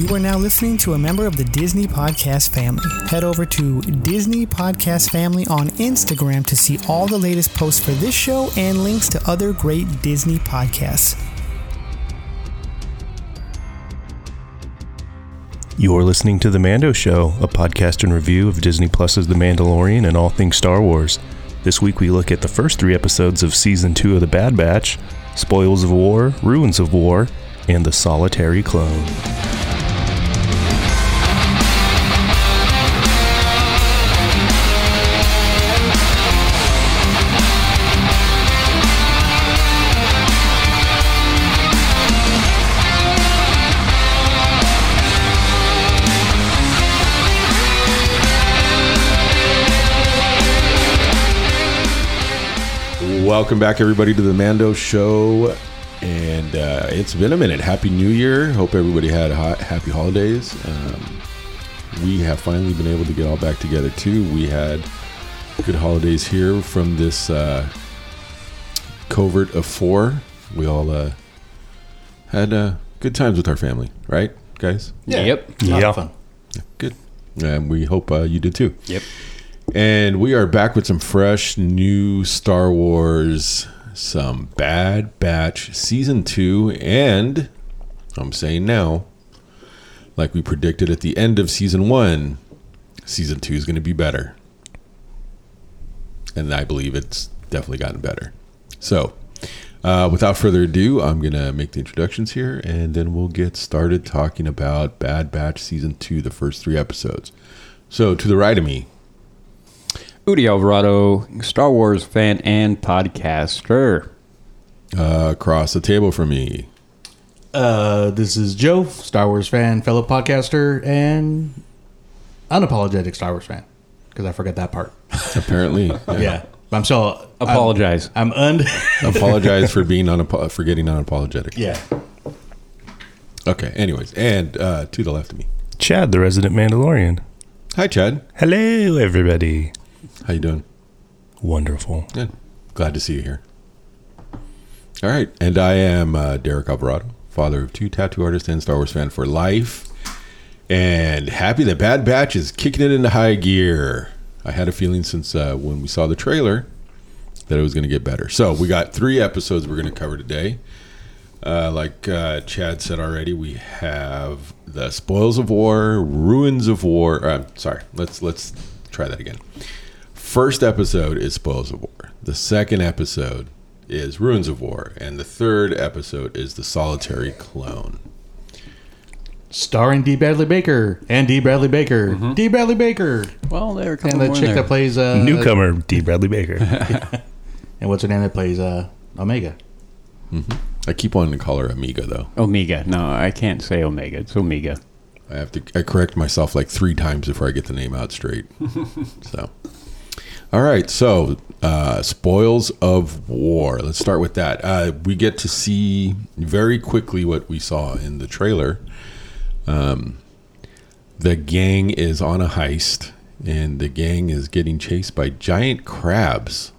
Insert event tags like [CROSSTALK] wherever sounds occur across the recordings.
You are now listening to a member of the Disney Podcast family. Head over to Disney Podcast Family on Instagram to see all the latest posts for this show and links to other great Disney podcasts. You're listening to The Mando Show, a podcast and review of Disney Plus's The Mandalorian and all things Star Wars. This week we look at the first three episodes of Season 2 of The Bad Batch Spoils of War, Ruins of War, and The Solitary Clone. Welcome back, everybody, to the Mando Show. And uh, it's been a minute. Happy New Year. Hope everybody had hot, happy holidays. Um, we have finally been able to get all back together, too. We had good holidays here from this uh, covert of four. We all uh, had uh, good times with our family, right, guys? Yeah. Yep. Yeah. Fun. Good. And we hope uh, you did too. Yep. And we are back with some fresh new Star Wars, some Bad Batch Season 2, and I'm saying now, like we predicted at the end of Season 1, Season 2 is going to be better. And I believe it's definitely gotten better. So, uh, without further ado, I'm going to make the introductions here, and then we'll get started talking about Bad Batch Season 2, the first three episodes. So, to the right of me, Udi Alvarado, Star Wars fan and podcaster. uh, across the table from me, Uh, this is Joe, Star Wars fan, fellow podcaster, and unapologetic Star Wars fan because I forgot that part. [LAUGHS] apparently. yeah. Yeah, I'm still Apologize. I'm, I'm un. [LAUGHS] Apologize for being unapo- for getting unapologetic. yeah, Okay. Anyways, and uh, to the left of me, Chad, the resident Mandalorian. hi Chad. Hello, everybody. How you doing? Wonderful. Good. Glad to see you here. All right, and I am uh, Derek Alvarado, father of two tattoo artists and Star Wars fan for life, and happy that Bad Batch is kicking it into high gear. I had a feeling since uh, when we saw the trailer that it was going to get better. So we got three episodes we're going to cover today. Uh, like uh, Chad said already, we have the spoils of war, ruins of war. Uh, sorry, let's let's try that again. First episode is spoils of war. The second episode is ruins of war, and the third episode is the solitary clone. starring D. Bradley Baker and D. Bradley Baker, D. Bradley Baker, Well, there are a couple and the more in chick there. that plays uh, Newcomer, D. Bradley Baker. [LAUGHS] and what's her name that plays uh, Omega. I keep wanting to call her Amiga though. Omega. No, I can't say Omega. It's Omega. I have to I correct myself like three times before I get the name out straight. [LAUGHS] so, all right. So, uh, spoils of war. Let's start with that. Uh, we get to see very quickly what we saw in the trailer. Um, the gang is on a heist, and the gang is getting chased by giant crabs.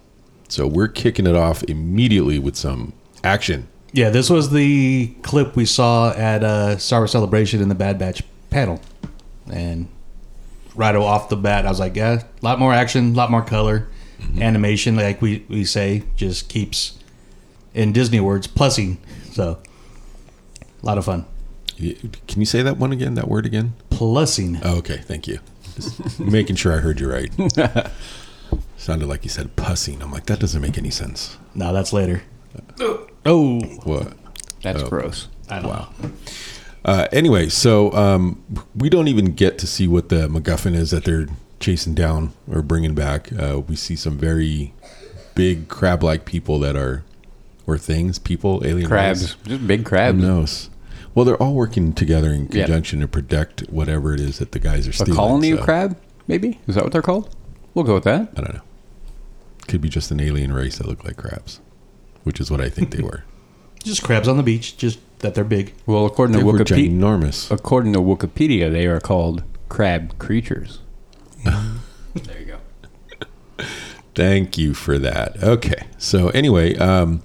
So we're kicking it off immediately with some action. Yeah, this was the clip we saw at uh, Star Wars Celebration in the Bad Batch panel, and right off the bat, I was like, yeah, a lot more action, a lot more color, mm-hmm. animation, like we we say, just keeps in Disney words plussing. So, a lot of fun. Can you say that one again? That word again? Plussing. Oh, okay, thank you. Just making sure I heard you right. [LAUGHS] Sounded like you said pussing. I'm like, that doesn't make any sense. No, that's later. Oh, What? That's Oh. gross. I don't Wow. Uh, anyway, so um, we don't even get to see what the MacGuffin is that they're chasing down or bringing back. Uh, we see some very big crab-like people that are, or things, people, alien Crabs. race. Just big crabs. Who crabs. knows? Well, they're all working together in Yeah. conjunction to protect whatever it is that the guys are stealing. A stealing. colony of so- crab, maybe? Is that what they're called? We'll go with that. I don't know. Could be just an alien race that look like crabs, which is what I think they [LAUGHS] were. just crabs on the beach, just that they're big. Well, according They to Wikipedia, ginormous. according to Wikipedia, they are called crab creatures. [LAUGHS] there you go. Thank you for that. Okay. So anyway, um,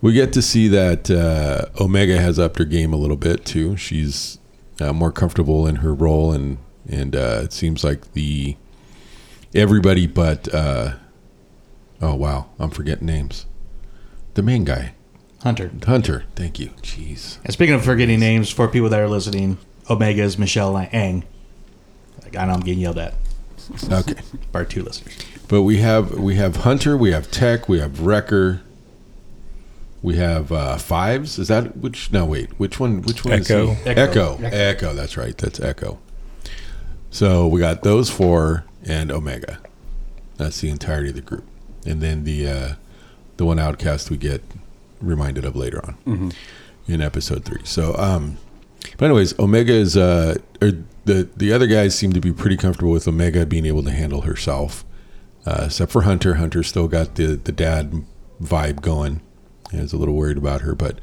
we get to see that uh, Omega has upped her game a little bit too. She's uh, more comfortable in her role, and and uh, it seems like the everybody but uh, oh wow, I'm forgetting names. The main guy, Hunter. Hunter. Thank you. Jeez. And speaking of forgetting names, for people that are listening, Omega is Michelle Ang. Like, I know I'm getting yelled at Okay. [LAUGHS] by two listeners. But we have we have Hunter, we have Tech, we have Wrecker, we have uh, Fives. Is that which? No, wait. Which one? Which one? Echo. Is he? Echo. Echo. Echo. That's right. That's Echo. So we got those four and Omega. That's the entirety of the group, and then the uh, the one outcast we get reminded of later on in episode three. So, um, but anyways, Omega is uh, or the the other guys seem to be pretty comfortable with Omega being able to handle herself, uh, except for Hunter. Hunter still got the the dad vibe going. He was a little worried about her, but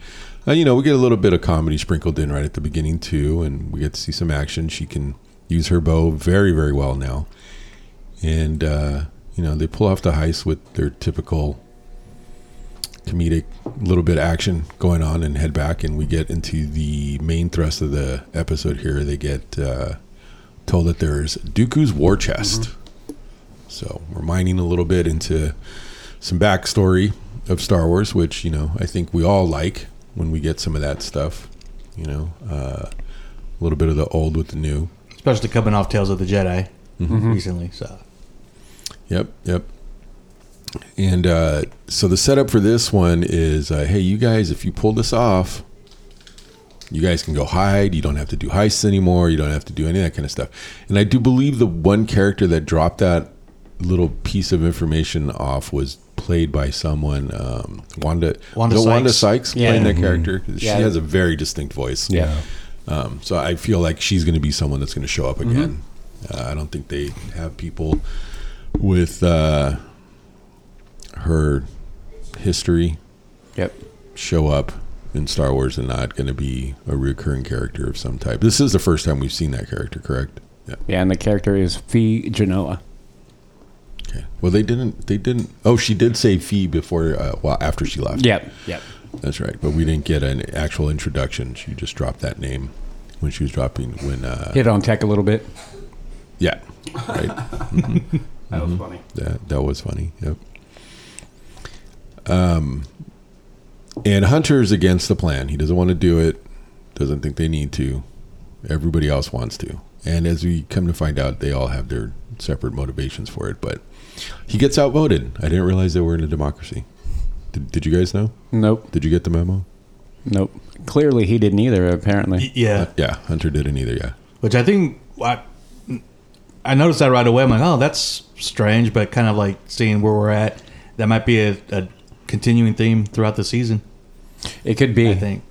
uh, you know we get a little bit of comedy sprinkled in right at the beginning too, and we get to see some action. She can use her bow very very well now, and uh, you know they pull off the heist with their typical comedic little bit of action going on and head back and we get into the main thrust of the episode here. They get uh, told that there's dooku's war chest. So we're mining a little bit into some backstory of star wars which you know i think we all like when we get some of that stuff you know uh, a little bit of the old with the new. Especially coming off Tales of the Jedi recently. So. Yep, yep. And uh, so the setup for this one is, uh, hey, you guys, if you pull this off, you guys can go hide. You don't have to do heists anymore. You don't have to do any of that kind of stuff. And I do believe the one character that dropped that little piece of information off was played by someone, um, Wanda. Wanda it Wanda Sykes. Sykes Yeah. playing that character. She Yeah. has a very distinct voice. Yeah. Um, so I feel like she's going to be someone that's going to show up again. Uh, I don't think they have people with uh, her history Yep. show up in Star Wars and not going to be a recurring character of some type. This is the first time we've seen that character, correct? Yeah. Yeah, and the character is Phee Genoa. Okay. Well, they didn't. They didn't. Oh, she did say Phee before. Uh, well, after she left. Yep. Yep. That's right. But we didn't get an actual introduction. She just dropped that name when she was dropping. When uh, Hit on tech a little bit. yeah, right. [LAUGHS] That was funny. That that was funny. Yep. Um, and Hunter's against the plan. He doesn't want to do it. Doesn't think they need to. Everybody else wants to. And as we come to find out, they all have their separate motivations for it. But he gets outvoted. I didn't realize they were in a democracy. Did, did you guys know? Nope. Did you get the memo? Nope. Clearly, he didn't either. Apparently. y- yeah, Yeah, Hunter didn't either. Yeah. which I think I, I noticed that right away. I'm like, oh, that's strange, but kind of like seeing where we're at. That might be a, a continuing theme throughout the season. It could be. I think.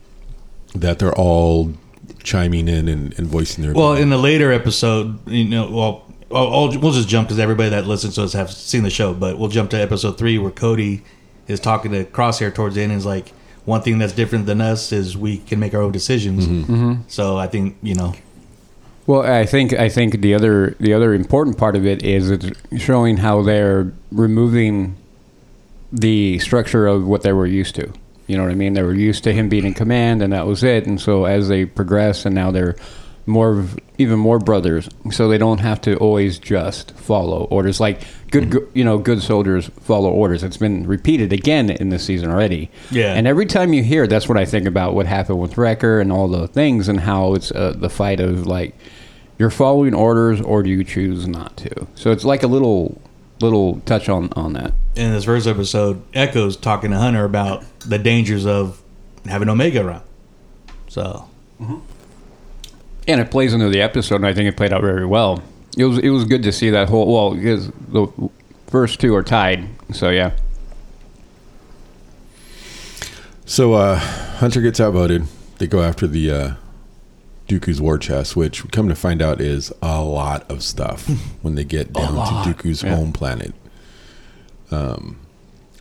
That they're all chiming in and, and voicing their Well, opinion. in the later episode, you know, well, I'll, I'll- we'll just jump because everybody that listens to us have seen the show. But we'll jump to episode three where Cody is talking to Crosshair towards the end. And is like, one thing that's different than us is we can make our own decisions. Mm-hmm. So I think you know, Well, I think I think the other the other important part of it is it's showing how they're removing the structure of what they were used to. You know what I mean? They were used to him being in command, and that was it. And so as they progress, and now they're more, of- even more brothers, so they don't have to always just follow orders. Like good, go- you know, good soldiers follow orders. It's been repeated again in this season already. Yeah. And every time you hear, it, that's what I think about what happened with Wrecker and all the things, and how it's uh, the fight of like you're following orders or do you choose not to. So it's like a little little touch on on that. In this first episode, Echo's talking to Hunter about the dangers of having Omega around. So And it plays into the episode, and I think it played out very well. It was it was good to see that whole well because the first two are tied. So yeah, So uh, Hunter gets outvoted. They go after the uh, Dooku's war chest, which we come to find out is a lot of stuff [LAUGHS] when they get down to Dooku's yeah. home planet. Um,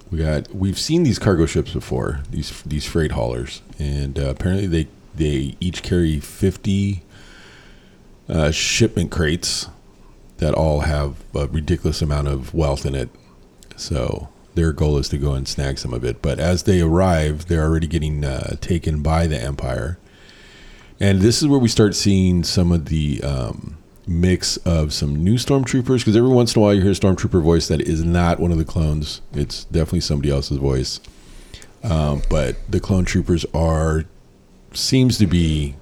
we got we've seen these cargo ships before these these freight haulers, and uh, apparently they they each carry fifty uh, shipment crates that all have a ridiculous amount of wealth in it. So their goal is to go and snag some of it. But as they arrive, they're already getting uh, taken by the Empire. and this is where we start seeing some of the um, mix of some new stormtroopers because every once in a while you hear a stormtrooper voice that is not one of the clones. It's definitely somebody else's voice. Um, but the clone troopers are seems to be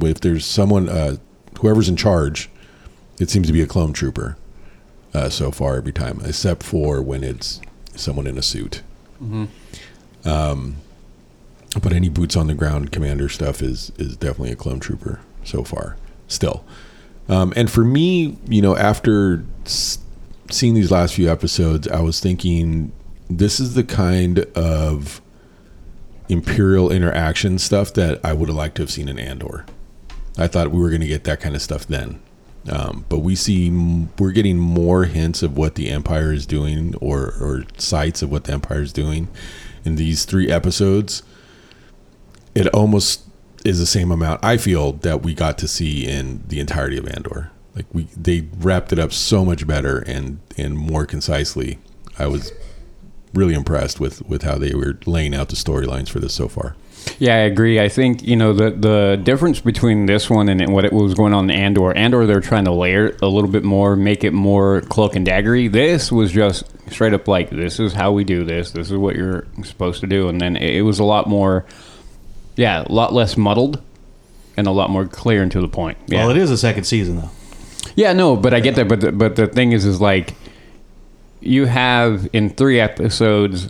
if there's someone uh, whoever's in charge, it seems to be a clone trooper uh, so far every time, except for when it's someone in a suit. Um, but any boots on the ground commander stuff is is definitely a clone trooper so far. Still, um, and for me, you know, after seeing these last few episodes, I was thinking this is the kind of imperial interaction stuff that I would have liked to have seen in Andor. I thought we were going to get that kind of stuff then. Um, but we see we're getting more hints of what the empire is doing or, or sights of what the empire is doing in these three episodes it almost is the same amount i feel that we got to see in the entirety of andor like we they wrapped it up so much better and and more concisely i was really impressed with with how they were laying out the storylines for this so far Yeah, I agree. I think you know the the difference between this one and what it was going on in Andor. Andor, they're trying to layer a little bit more, make it more cloak and daggery. This was just straight up like, this is how we do this. This is what you're supposed to do, and then it was a lot more, yeah, a lot less muddled, and a lot more clear and to the point. Yeah. Well, it is a second season though. Yeah, no, but I get that. But the, but the thing is, is like you have in three episodes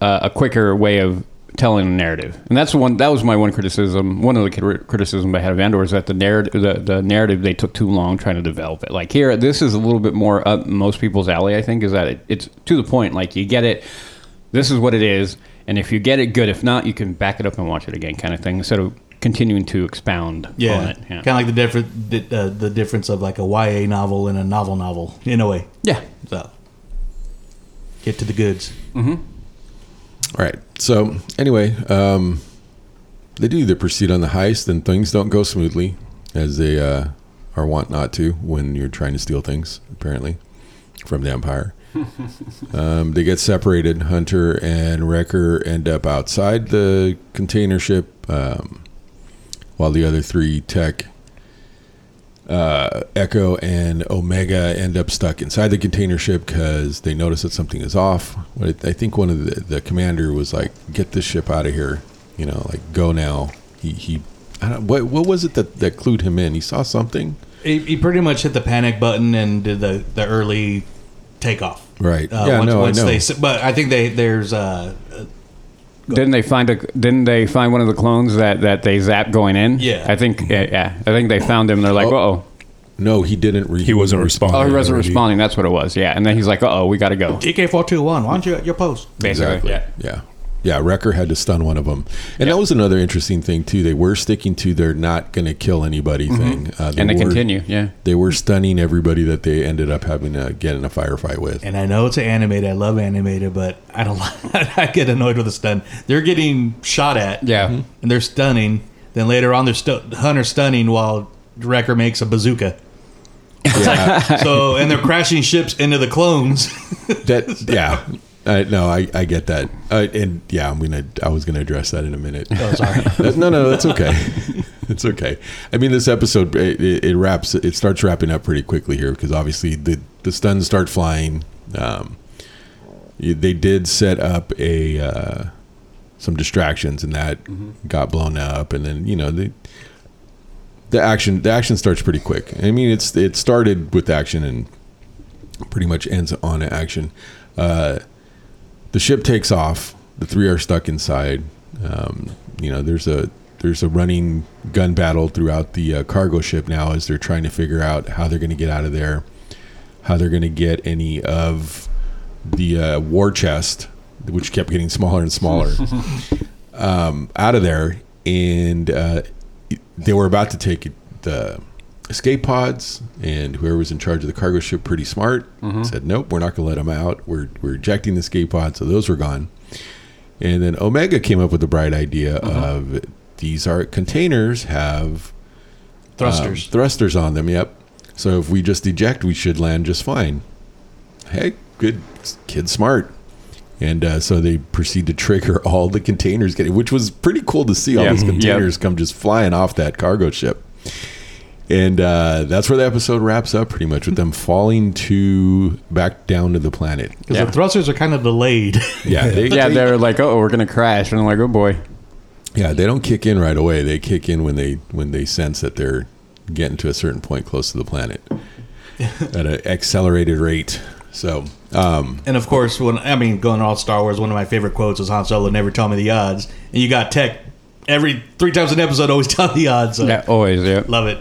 uh, a quicker way of telling a narrative, and that's one. That was my one criticism. One of the crit- criticism I had of Andor is that the narrative, the, the narrative, they took too long trying to develop it. Like here, this is a little bit more up most people's alley. I think is that it, it's to the point. Like you get it. This is what it is, and if you get it, good. If not, you can back it up and watch it again, kind of thing. Instead of continuing to expound on Yeah, it. Yeah. kind of like the different the, uh, the difference of like a YA novel and a novel novel in a way. yeah. So get to the goods. All right. So anyway, um, they do either proceed on the heist, and things don't go smoothly, as they uh, are wont not to when you're trying to steal things. Apparently, from the Empire. Um, they get separated. Hunter and Wrecker end up outside the container ship, um, while the other three tech. Uh, Echo and Omega end up stuck inside the container ship because they notice that something is off. I think one of the, the commander was like, "Get this ship out of here," you know, like go now. He he, what what was it that that clued him in? He saw something, He, he pretty much hit the panic button and did the, the early takeoff. Right? Uh, yeah, once, no, once I know. They, but I think they there's uh, Didn't they find a? Didn't they find one of the clones that that they zapped going in? Yeah. I think. Yeah, yeah. I think they found him. They're like, Oh. oh, no, he didn't. Re- He wasn't responding. oh, he wasn't already. responding. That's what it was. Yeah, and then he's like, oh, we got to go. DK four two one. Why don't you at your post? Basically, Exactly. yeah. Yeah. Yeah, Wrecker had to stun one of them, and that was another interesting thing too. They were sticking to their not going to kill anybody thing, uh, Mm-hmm. And they were- continue. Yeah. They were stunning everybody that they ended up having to get in a firefight with. And I know it's an animated. I love animated, but I don't. like [LAUGHS] I get annoyed with the stun. They're getting shot at. Yeah. Mm-hmm. and they're stunning. Then later on, they're stu- Hunter stunning while Wrecker makes a bazooka. Yeah, [LAUGHS] So and they're crashing ships into the clones. that [LAUGHS] yeah. I, no, I, I get that, uh, and yeah, I'm gonna. I was gonna address that in a minute. oh, sorry. [LAUGHS] That- no, no, that's okay. [LAUGHS] it's okay. I mean, this episode it, it, wraps. It starts wrapping up pretty quickly here because obviously the the stuns start flying. Um, they did set up a uh, some distractions, and that got blown up, and then you know the the action the action starts pretty quick. I mean, it's it started with action and pretty much ends on action. Uh, the ship takes off. The three are stuck inside. Um, you know, there's a there's a running gun battle throughout the uh, cargo ship now as they're trying to figure out how they're going to get out of there, how they're going to get any of the uh, war chest, which kept getting smaller and smaller, [LAUGHS] um, out of there. And uh, they were about to take the escape pods, and whoever was in charge of the cargo ship, pretty smart, said, "Nope, we're not going to let them out. We're we're ejecting the escape pods." So those were gone. And then Omega came up with the bright idea of these are containers have um, Thrusters. thrusters on them. Yep. So if we just eject, we should land just fine. Hey, good kid, smart. And uh, so they proceed to trigger [LAUGHS] all the containers getting, which was pretty cool to see all Yeah. these Yep. containers come just flying off that cargo ship. And uh, that's where the episode wraps up, pretty much with them falling to back down to the planet. Because Yeah. the thrusters are kind of delayed. [LAUGHS] Yeah, they, Yeah, they- they're like, oh, we're gonna crash, and I'm like, oh boy. yeah, they don't kick in right away. They kick in when they when they sense that they're getting to a certain point close to the planet [LAUGHS] at an accelerated rate. So, um, and of course, when I mean going all Star Wars, one of my favorite quotes was Han Solo never tell me the odds. And you got Tech every three times an episode always [LAUGHS] tell the odds. So Yeah, always. Yeah. love it.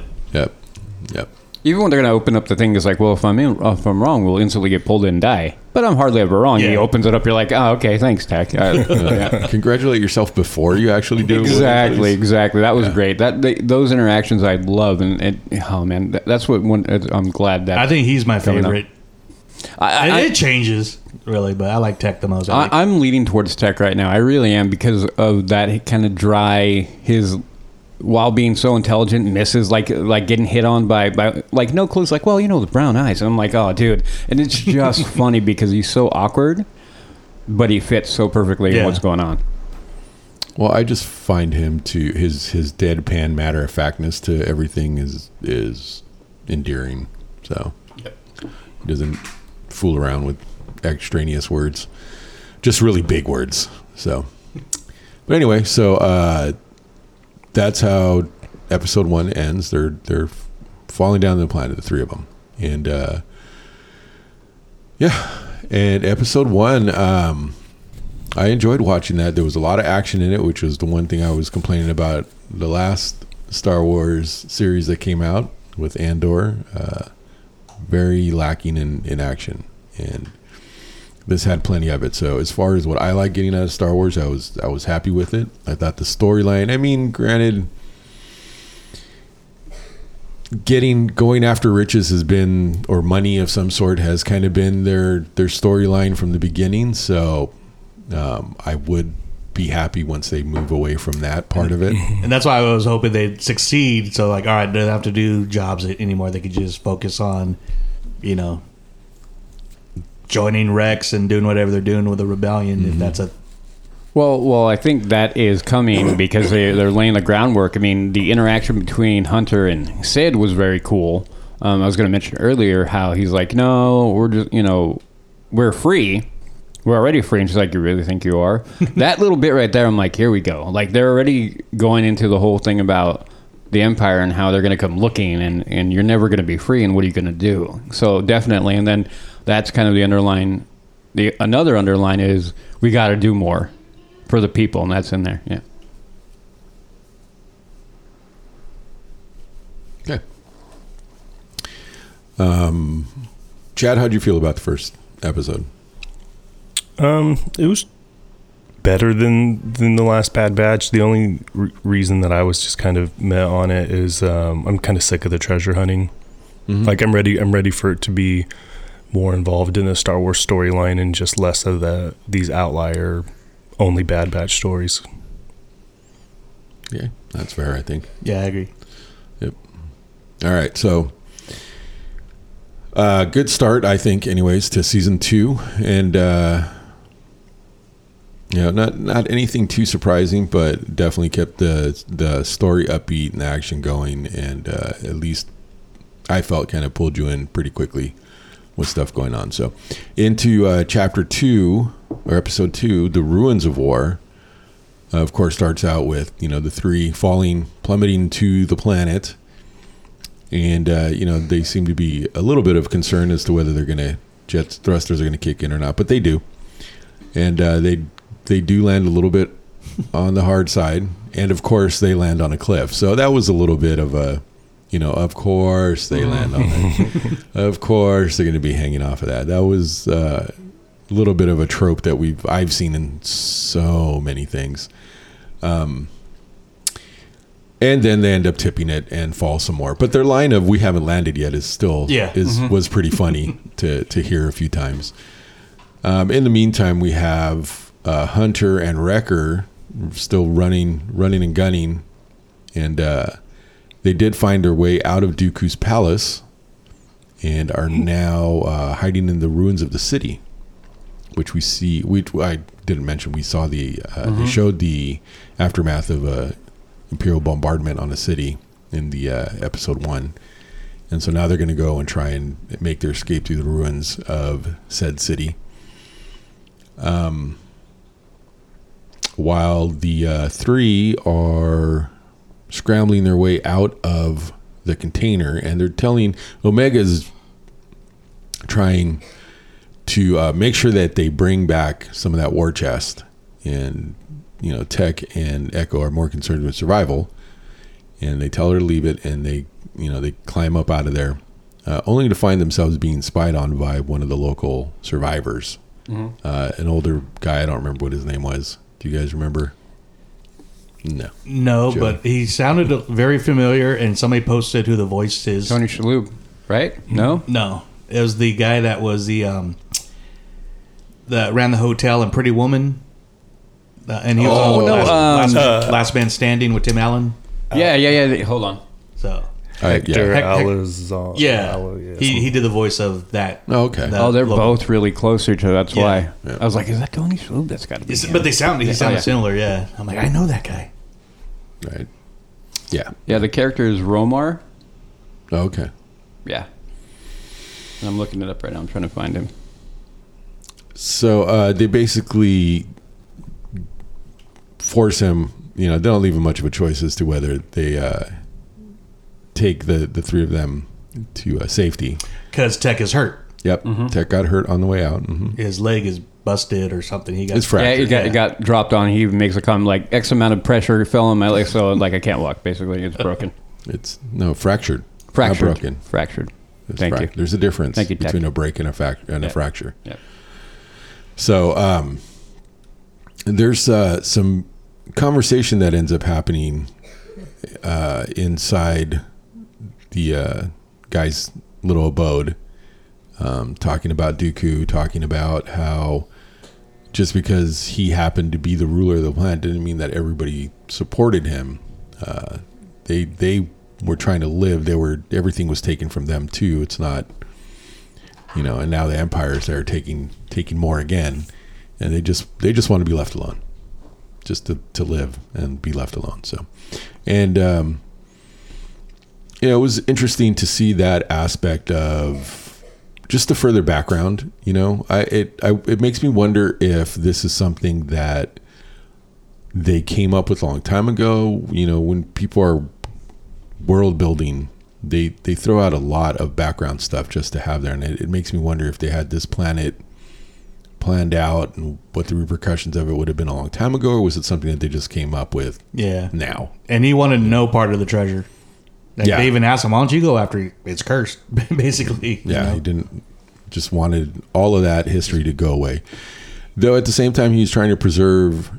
Yep, yep. Even when they're gonna open up the thing, it's like, well, if I'm in, if I'm wrong, we'll instantly get pulled in and die. But I'm hardly ever wrong. He Yeah. opens it up. You're like, oh, okay, thanks, Tech. Uh, [LAUGHS] yeah. Congratulate yourself before you actually do. it. Exactly, exactly. That was great. That they, those interactions I love, and it, oh man, that, that's what one. I'm glad that I think he's my favorite. I, I, it changes really, but I like Tech the most. I think. I, I'm leaning towards Tech right now. I really am because of that kind of dry his. While being so intelligent, misses like like getting hit on by, by like no clues. Like, well, you know the brown eyes. And I'm like, oh, dude, and it's [LAUGHS] just funny because he's so awkward, but he fits so perfectly in what's going on. Well, I just find him to his his deadpan matter of factness to everything is is endearing. So he doesn't fool around with extraneous words, just really big words. So, but anyway, so uh, that's how episode one ends. They're they're falling down the planet, the three of them, and uh, yeah, and episode one. Um, I enjoyed watching that. There was a lot of action in it, which was the one thing I was complaining about the last Star Wars series that came out with Andor. Uh, very lacking in, in action, and this had plenty of it. So as far as what I like getting out of Star Wars, I was I was happy with it. I thought the storyline. I mean, granted, getting going after riches has been or money of some sort has kind of been their their storyline from the beginning. So um, I would be happy once they move away from that part of it. [LAUGHS] and that's why I was hoping they'd succeed. So like, all right, they don't have to do jobs anymore. They could just focus on, you know, joining Rex and doing whatever they're doing with the rebellion. If that's a Well, well, I think that is coming [COUGHS] because they, they're laying the groundwork. I mean, the interaction between Hunter and Cid was very cool. Um, I was going to mention earlier how he's like, "No, we're just, you know, we're free. We're already free." And she's like, "You really think you are?" [LAUGHS] that little bit right there, I'm like, "Here we go." Like they're already going into the whole thing about the empire and how they're going to come looking, and and you're never going to be free, and what are you going to do? So definitely, and then that's kind of the underline. The another underline is we got to do more for the people, and that's in there. Yeah. Okay. Um, Chad, how'd you feel about the first episode? Um, it was better than than the last Bad Batch. The only re- reason that I was just kind of met on it is um, I'm kind of sick of the treasure hunting. Like I'm ready. I'm ready for it to be more involved in the Star Wars storyline and just less of the these outlier only Bad Batch stories. Yeah, that's fair, I think. yeah, I agree. Yep. All right, so uh, good start, I think, anyways, to season two, and uh, you know, not not anything too surprising, but definitely kept the the story upbeat and the action going, and uh, at least I felt kind of pulled you in pretty quickly with stuff going on. So, into uh, chapter two or episode two, the ruins of war. Uh, of course, starts out with you know the three falling, plummeting to the planet and uh, you know they seem to be a little bit of concern as to whether they're going to jet thrusters are going to kick in or not, but they do, and uh, they they do land a little bit [LAUGHS] on the hard side, and of course they land on a cliff. So that was a little bit of a, you know, of course they land on it. of course they're going to be hanging off of that. That was uh, a little bit of a trope that we've I've seen in so many things. Um, and then they end up tipping it and fall some more. But their line of "we haven't landed yet" is still Yeah. is was pretty funny [LAUGHS] to to hear a few times. Um, in the meantime, we have uh, Hunter and Wrecker still running running and gunning, and uh, they did find their way out of Dooku's palace and are now uh, hiding in the ruins of the city. which we see. We I didn't mention we saw the uh, they showed the aftermath of a imperial bombardment on a city in the uh, episode one, and so now they're going to go and try and make their escape through the ruins of said city. Um, while the uh, three are scrambling their way out of the container, and they're telling Omega's trying to uh, make sure that they bring back some of that war chest. And you know, Tech and Echo are more concerned with survival, and they tell her to leave it, and they you know they climb up out of there, uh, only to find themselves being spied on by one of the local survivors, uh, an older guy. I don't remember what his name was. Do you guys remember? No. No, Joe. but he sounded very familiar, and somebody posted who the voice is. Tony Shalhoub, right? No, No, it was the guy that was the um that ran the hotel in Pretty Woman, uh, and he was Oh, on no, last, um, last, Last Man Standing with Tim Allen. yeah, yeah, yeah. Hold on. So I, Hector yeah. Heck- heck- yeah, Alo- yeah, he he did the voice of that. Oh, okay. that Oh, they're local- both really close to each other. That's Yeah. why Yeah. I was like, "Is that Tony Shalhoub? That's got to be." It's- him. But they sound, he Yeah. sounded Oh, yeah. similar. Yeah, I'm like I know that guy. Right. Yeah. yeah, the character is Romar. Oh, okay. Yeah, and I'm looking it up right now. I'm trying to find him. So uh, they basically force him. You know, they don't leave him much of a choice as to whether they uh, take the the three of them to uh, safety. Because Tech is hurt. Yep. Tech got hurt on the way out. hmm His leg is busted or something. He got It's fractured. Yeah, it got, yeah. it got dropped on. He makes a comment like X amount of pressure fell on my leg, so like I can't walk. Basically, it's broken, It's no fractured. fractured, Not broken. fractured. It's Thank frac- you. There's a difference Thank you, between a break and a fac- and a fracture. Yeah. So um, there's uh, some conversation that ends up happening uh, inside the uh, guy's little abode, um, talking about Dooku, talking about how just because he happened to be the ruler of the planet didn't mean that everybody supported him. Uh, they they were trying to live. They were everything was taken from them too. It's not you know, and now the empires are taking taking more again, and they just they just want to be left alone, just to, to live and be left alone. So, and um, know, it was interesting to see that aspect of just the further background. You know, I it I, it makes me wonder if this is something that they came up with a long time ago. You know, when people are world building they they throw out a lot of background stuff just to have there and it, it makes me wonder if they had this planet planned out and what the repercussions of it would have been a long time ago or was it something that they just came up with yeah. now And he wanted no part of the treasure. Like, Yeah. They even asked him, "Why don't you go after it? it's cursed?" [LAUGHS] Basically. you yeah know? he didn't just wanted all of that history to go away though at the same time he was trying to preserve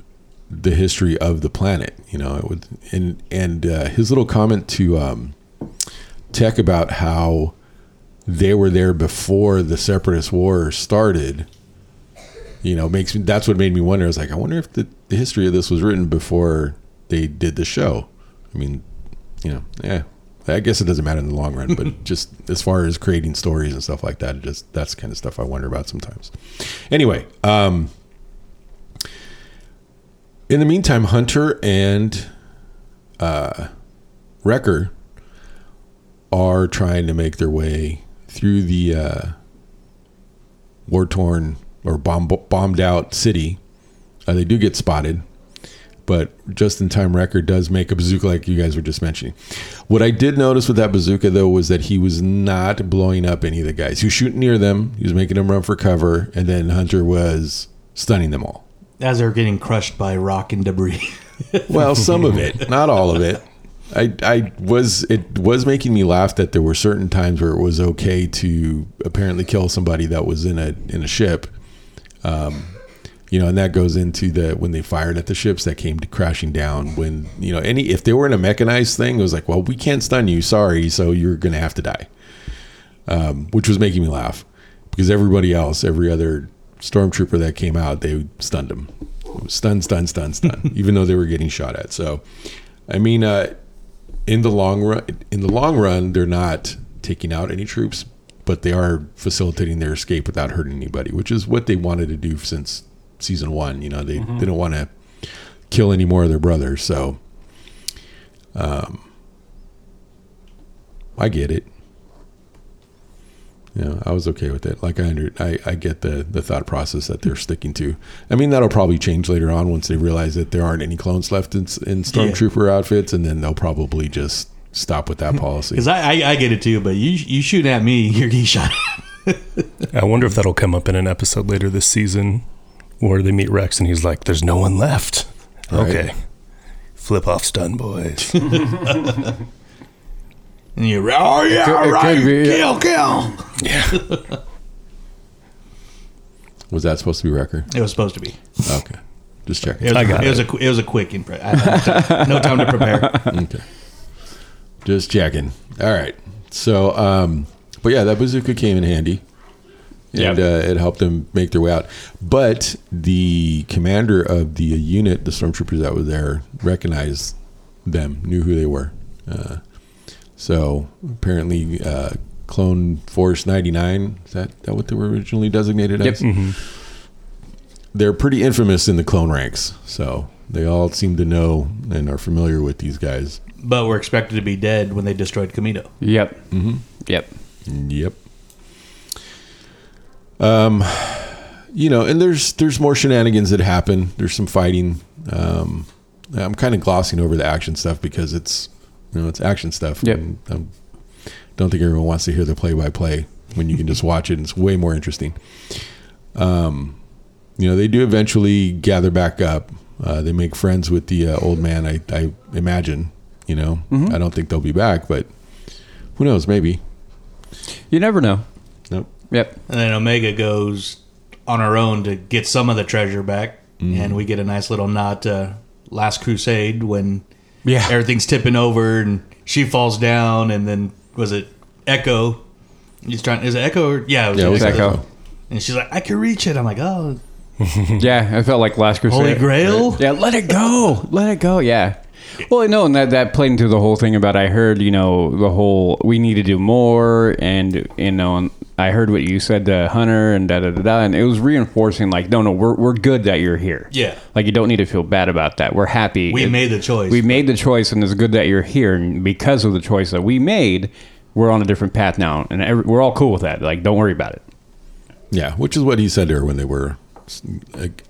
the history of the planet you know it would and and uh, his little comment to um tech about how they were there before the separatist war started you know makes me that's what made me wonder i was like i wonder if the, the history of this was written before they did the show i mean you know yeah i guess it doesn't matter in the long run but [LAUGHS] just as far as creating stories and stuff like that just that's the kind of stuff i wonder about sometimes anyway um in the meantime hunter and uh wrecker are trying to make their way through the uh, war torn or bomb, bombed out city. Uh, they do get spotted, but just in time Wrecker does make a bazooka like you guys were just mentioning. What I did notice with that bazooka though was that he was not blowing up any of the guys. He was shooting near them, he was making them run for cover, and then Hunter was stunning them all. As they're getting crushed by rock and debris. [LAUGHS] Well, some of it, not all of it. I, I was it was making me laugh that there were certain times where it was okay to apparently kill somebody that was in a in a ship, um, you know, and that goes into the when they fired at the ships that came crashing down. When you know any if they were in a mechanized thing, it was like, well, we can't stun you, sorry, so you're gonna have to die, um, which was making me laugh because everybody else, every other stormtrooper that came out, they stunned him, stun, stun, stun, stun, [LAUGHS] even though they were getting shot at. So, I mean, uh, in the long run, in the long run, they're not taking out any troops, but they are facilitating their escape without hurting anybody, which is what they wanted to do since season one. You know, they Mm-hmm. didn't want to kill any more of their brothers, so um, I get it. Yeah, I was okay with it. Like I under, I, I get the the thought process that they're sticking to. I mean, that'll probably change later on once they realize that there aren't any clones left in, in stormtrooper outfits, and then they'll probably just stop with that [LAUGHS] policy. Because I, I I get it too, but you you shoot at me, [LAUGHS] you're getting shot. I wonder if that'll come up in an episode later this season where they meet Rex and he's like, "There's no one left." Right. Okay, flip off, stun boys. [LAUGHS] And you're oh yeah, could- it right, could be, yeah. kill, kill. yeah, [LAUGHS] Was that supposed to be Wrecker? It was supposed to be. Okay, just checking. It was, I got it was a it was a quick impre- I had no time- no time to prepare. [LAUGHS] Okay. Just checking. All right. So, um, but yeah, that bazooka came in handy. And Yep. uh, it helped them make their way out. But the commander of the unit, the stormtroopers that were there, recognized them, knew who they were. Uh, so apparently, uh, Clone Force 99, is that, that what they were originally designated Yep. as? They're pretty infamous in the clone ranks. So they all seem to know and are familiar with these guys. But we're expected to be dead when they destroyed Kamino. Yep. Yep. Yep. Um, you know, and there's there's more shenanigans that happen. There's some fighting. Um, I'm kind of glossing over the action stuff because it's you know it's action stuff. Yep. And I don't think everyone wants to hear the play by play when you can just watch it. and It's way more interesting. Um, you know, they do eventually gather back up. Uh, they make friends with the uh, old man. I, I imagine. You know, I don't think they'll be back, but who knows? Maybe. You never know. Yep. And then Omega goes on her own to get some of the treasure back, Mm-hmm. and we get a nice little nod to Last Crusade when Yeah. everything's tipping over and she falls down, and then was it Echo? He's trying. Is it Echo? Or, yeah, it was Yeah, it was Echo. Echo. And she's like, "I can reach it." I'm like, "Oh, [LAUGHS] Yeah, I felt like Last Crusade. Holy Grail." Yeah, let it go. Let it go. Yeah. Well, no, and that that played into the whole thing about I heard, you know, the whole we need to do more, and you know, I heard what you said to Hunter and da da da da, and it was reinforcing like, no, no, we're we're good that you're here. Yeah. like you don't need to feel bad about that. We're happy. We It- made the choice. We made the choice, and it's good that you're here. And because of the choice that we made, we're on a different path now, and every, we're all cool with that. Like, don't worry about it. Yeah, which is what he said to her when they were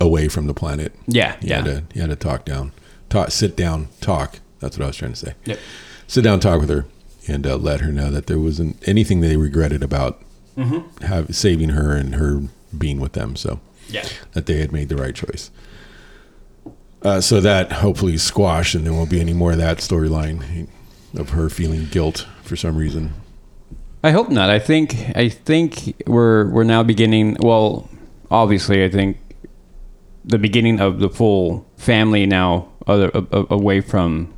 away from the planet. Yeah, he yeah. Had to, he had to talk down, talk, sit down, talk. That's what I was trying to say. Yep. Sit down, talk with her, and uh, let her know that there wasn't anything they regretted about Mm-hmm. have, saving her and her being with them. So Yeah. that they had made the right choice. Uh, so that hopefully squashed, and there won't be any more of that storyline of her feeling guilt for some reason. I hope not. I think I think we're we're now beginning. Well, obviously, I think the beginning of the full family now other a, a- away from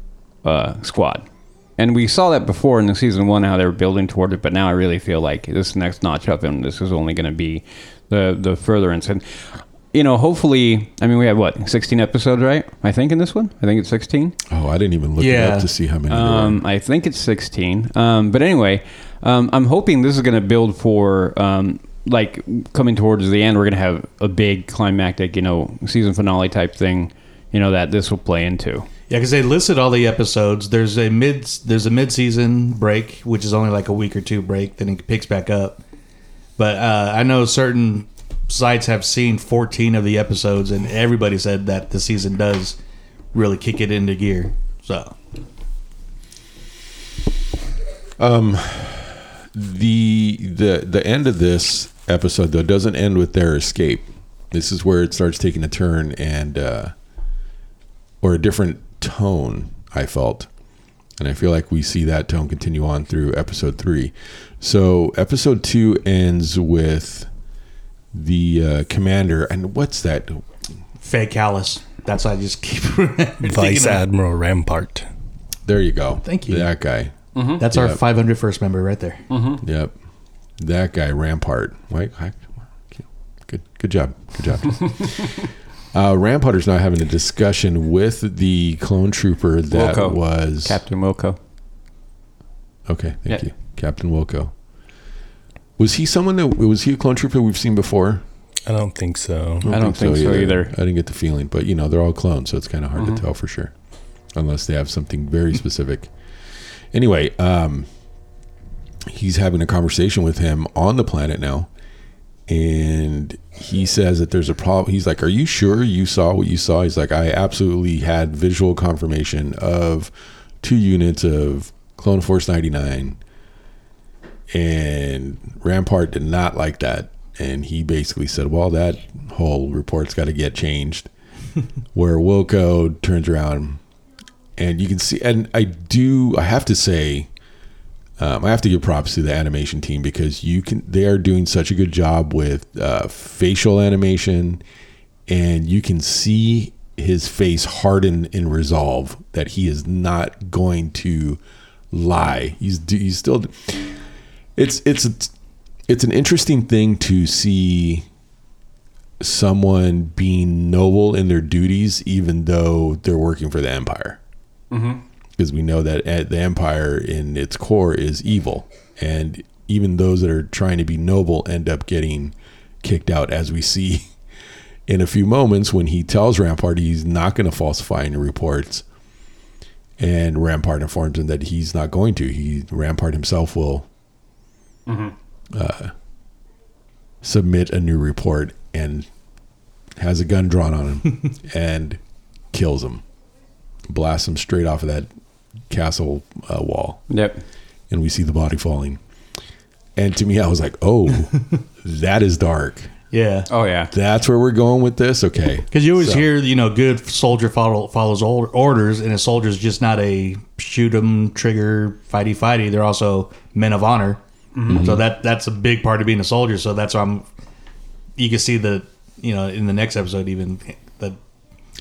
uh, squad, and we saw that before in the season one how they were building toward it. But now I really feel like this next notch up, and this is only going to be the the furtherance. And you know, hopefully, I mean, we have what sixteen episodes, right? I think in this one, I think it's sixteen. Oh, I didn't even look it up to see how many. there. Um, I think it's 16. Um, but anyway, um, I'm hoping this is going to build for um, like coming towards the end. We're going to have a big climactic, you know, season finale type thing. You know that this will play into. Yeah, because they listed all the episodes. There's a mid there's a mid season break, which is only like a week or two break. Then it picks back up. But uh, I know certain sites have seen 14 of the episodes, and everybody said that the season does really kick it into gear. So the the the end of this episode though doesn't end with their escape. This is where it starts taking a turn and uh, or a different tone. I felt, and I feel like we see that tone continue on through episode three. So episode two ends with the uh, commander and what's that? fake callus. That's why I just keep [LAUGHS] thinking Vice of- Admiral Rampart. There you go. Thank you. That guy. That's our Yeah. 501st member right there. Yep. That guy, Rampart. Right? I- Good, good job. Good job. [LAUGHS] uh, Rampart's now having a discussion with the clone trooper that Wilco. was Captain Wilco. Okay, thank Yeah. you, Captain Wilco. Was he someone that was he a clone trooper we've seen before? I don't think so. I don't think so either. I didn't get the feeling, but you know they're all clones, so it's kind of hard Mm-hmm. to tell for sure, unless they have something very specific. Anyway, um, he's having a conversation with him on the planet now, and he says that there's a problem. He's like, "Are you sure you saw what you saw?" He's like, "I absolutely had visual confirmation of two units of Clone Force 99." And Rampart did not like that. And he basically said, well, that whole report's got to get changed. [LAUGHS] Where Wilco turns around and you can see, and I do, I have to say, um, I have to give props to the animation team because you can, they are doing such a good job with uh, facial animation and you can see his face harden in resolve that he is not going to lie. He's, he's still, it's it's it's an interesting thing to see someone being noble in their duties even though they're working for the empire because we know that the empire in its core is evil. And even those that are trying to be noble end up getting kicked out as we see [LAUGHS] in a few moments when he tells rampart he's not going to falsify any reports and rampart informs him that he's not going to. He rampart himself will uh, submit a new report and has a gun drawn on him [LAUGHS] and kills him, blasts him straight off of that castle uh, wall, Yep. and we see the body falling. And to me, I was like, "Oh, [LAUGHS] that is dark. Yeah. Oh yeah. That's where we're going with this." Okay, Because you always So- hear, you know, good soldier follow, follows orders, and a soldier's just not a shoot 'em, trigger, fighty fighty. They're also men of honor. So that that's a big part of being a soldier. So that's why I'm. You can see the, you know, in the next episode even that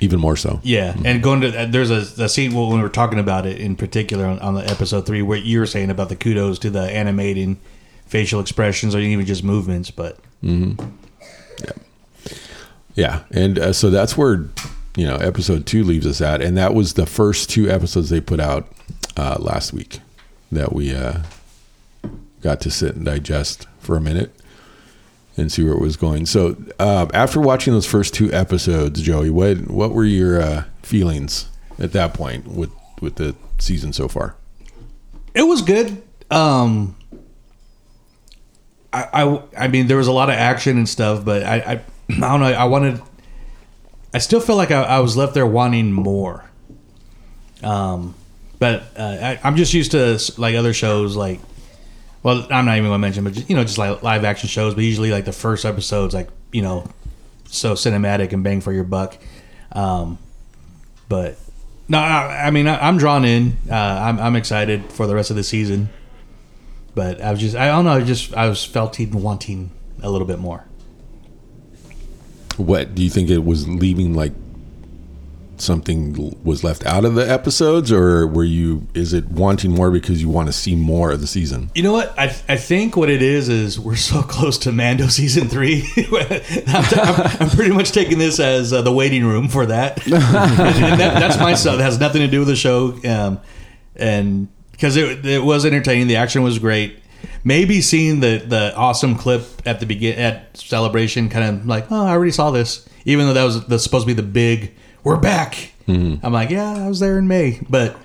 even more so. yeah, and going to there's a, a scene when we were talking about it in particular on, on the episode three where you were saying about the kudos to the animating facial expressions or even just movements, but Yeah, Yeah. and uh, so that's where you know episode two leaves us at, and that was the first two episodes they put out uh, last week that we uh, got to sit and digest for a minute and see where it was going. So uh, after watching those first two episodes, Joey, what what were your uh, feelings at that point with with the season so far? it was good. Um, I, I, I mean, there was a lot of action and stuff, but I, I, [CLEARS THROAT] I don't know. I wanted. I still feel like I, I was left there wanting more. Um, but uh, I, I'm just used to like other shows, like. Well, I'm not even going to mention, but just, you know, just like live action shows. But usually, like the first episodes, like you know, so cinematic and bang for your buck. Um, but no, I, I mean, I, I'm drawn in. Uh, I'm, I'm excited for the rest of the season. But I was just, I don't know, I just, I was felt wanting a little bit more. What do you think it was leaving like something was left out of the episodes, or were you? Is it wanting more because you want to see more of the season? You know what? I, I think what it is is we're so [LAUGHS] close to Mando season three. [LAUGHS] I'm, I'm- pretty much taking this as uh, the waiting room for that. [LAUGHS] That. That's my stuff. It has nothing to do with the show. Um, and because it, it was entertaining, the action was great. Maybe seeing the, the awesome clip at the begin at celebration, kind of like, oh, I already saw this, even though that was that's supposed to be the big, we're back. I'm like, yeah, I was there in May, but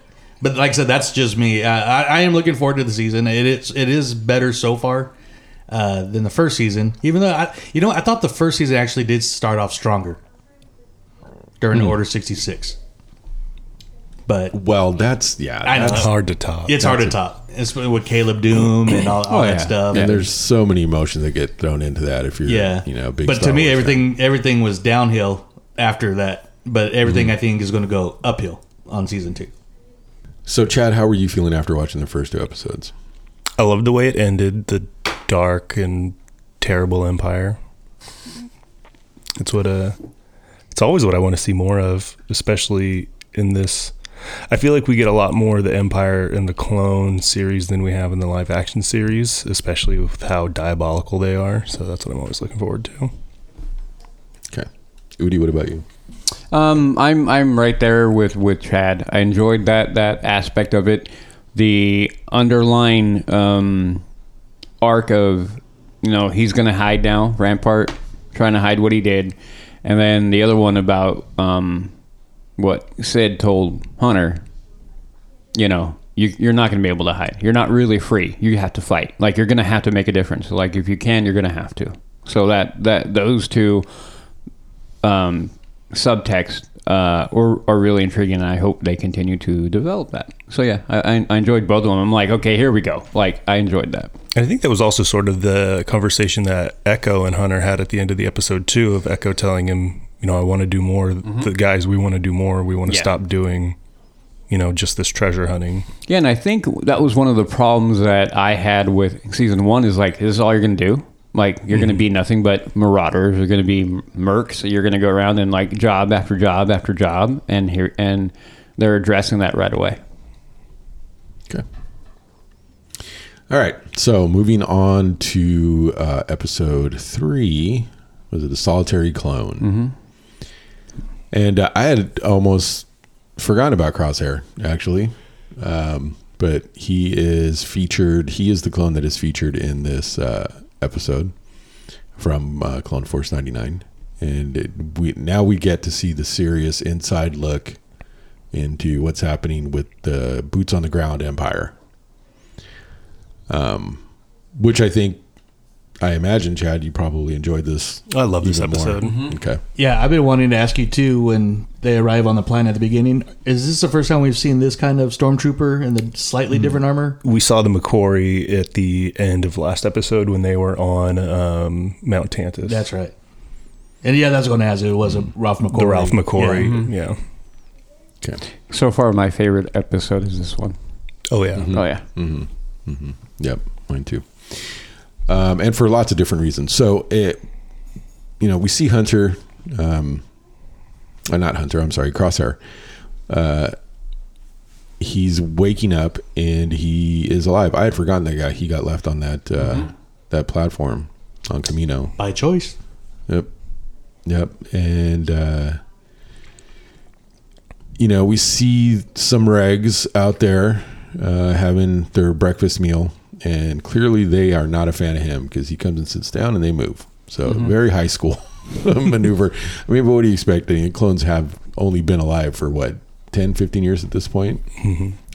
but like I said, that's just me. Uh, I, I am looking forward to the season. It is it is better so far uh, than the first season. Even though I, you know, I thought the first season actually did start off stronger during Order sixty six. But Well, that's yeah. I know. that's- Hard to top. it's hard to top. It's with Caleb Dume and all, all Oh, that yeah. stuff. And there's so many emotions that get thrown into that if you're, yeah, you know, a big. But Star to me, Wars fan. everything everything was downhill after that. But everything Mm-hmm. I think is going to go uphill on season two. So, Chad, how were you feeling after watching the first two episodes? I love the way it ended. The dark and terrible empire. It's what uh it's always what I want to see more of, especially in this. I feel like we get a lot more of the Empire and the clone series than we have in the live action series, especially with how diabolical they are. So that's what I'm always looking forward to. Okay, Udi, what about you? Um, I'm I'm right there with with Chad. I enjoyed that that aspect of it. The underlying um, arc of you know, he's to hide now, Rampart, trying to hide what he did. And then the other one about um, what Cid told Hunter, you know, you, you're not going to be able to hide. You're not really free. You have to fight. Like you're going to have to make a difference. Like if you can, you're going to have to. So that that those two um, subtext uh, are, are really intriguing, and I hope they continue to develop that. So yeah, I, I, enjoyed both of them. I'm like, okay, here we go. Like I enjoyed that. And I think that was also sort of the conversation that Echo and Hunter had at the end of the episode too, of Echo telling him, you know, I want to do more. The guys, we want to do more. We want to Yeah. stop doing, you know, just this treasure hunting. Yeah, and I think that was one of the problems that I had with season one. Is like, this is all you're gonna do. Like, you're gonna be nothing but marauders. You're gonna be mercs. You're gonna go around and like job after job after job, and here and they're addressing that right away. Okay. All right. So moving on to uh, episode three, was it the solitary clone? Mm-hmm. And uh, I had almost forgotten about Crosshair actually, um, but he is featured. He is the clone that is featured in this uh, episode from uh, Clone Force ninety nine, and it, we now we get to see the serious inside look into what's happening with the boots on the ground empire. Um, which I think, I imagine, Chad, you probably enjoyed this. I love this even more. episode. Okay. Yeah, I've been wanting to ask you too when they arrive on the planet at the beginning. Is this the first time we've seen this kind of stormtrooper in the slightly different armor? We saw the McQuarrie at the end of last episode when they were on um, Mount Tantiss. That's right. And yeah, that's going to ask. It was a Ralph McQuarrie. the Ralph McQuarrie. Yeah. Yeah. Okay. So far, my favorite episode is this one. Oh yeah. Oh yeah, Mm hmm. Yep, mine too. Um, and for lots of different reasons. So it, you know, we see Hunter, um, uh, not Hunter. I'm sorry, Crosshair. Uh, he's waking up and he is alive. I had forgotten that guy. He got left on that uh, that platform on Camino. By choice. Yep. Yep. And, uh, you know, we see some regs out there uh, having their breakfast meal, and clearly they are not a fan of him because he comes and sits down and they move. So, very high school [LAUGHS] maneuver. I mean, but what do you expect? The clones have only been alive for what, 10, 15 years at this point?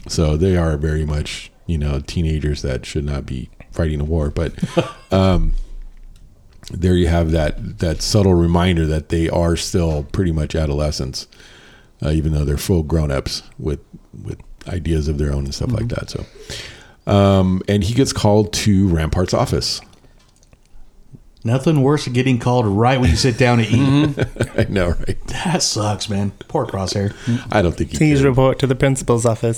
So, they are very much, you know, teenagers that should not be fighting a war. But, [LAUGHS] um, there you have that that subtle reminder that they are still pretty much adolescents, uh, even though they're full grown ups with with ideas of their own and stuff like that. So, um, and he gets called to Rampart's office. Nothing worse than getting called right when you sit down to eat. [LAUGHS] I know, right? That sucks, man. Poor Crosshair. I don't think he Please did. report to the principal's office.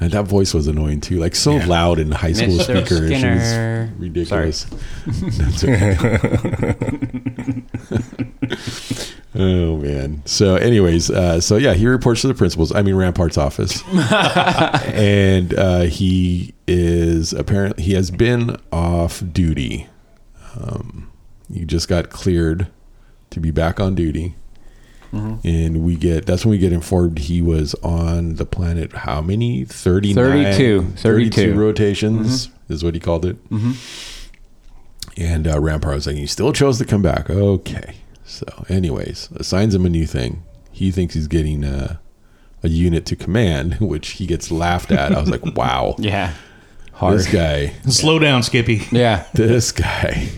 And that voice was annoying too, like so loud in high school Mr. speakers. It Skinner. was ridiculous. That's [LAUGHS] okay. oh man. So, anyways, uh, so yeah, he reports to the principal's. I mean, Rampart's office, [LAUGHS] and uh, he is apparently he has been off duty. Um, he just got cleared to be back on duty. And we get that's when we get informed he was on the planet how many 39 32. 32. rotations is what he called it. And uh, Rampart was like, "You still chose to come back." Okay. So, anyways, assigns him a new thing. He thinks he's getting uh, a unit to command, [LAUGHS] which he gets laughed at. I was like, [LAUGHS] "Wow, yeah, hard. this guy, Slow down, Skippy. Yeah, this guy."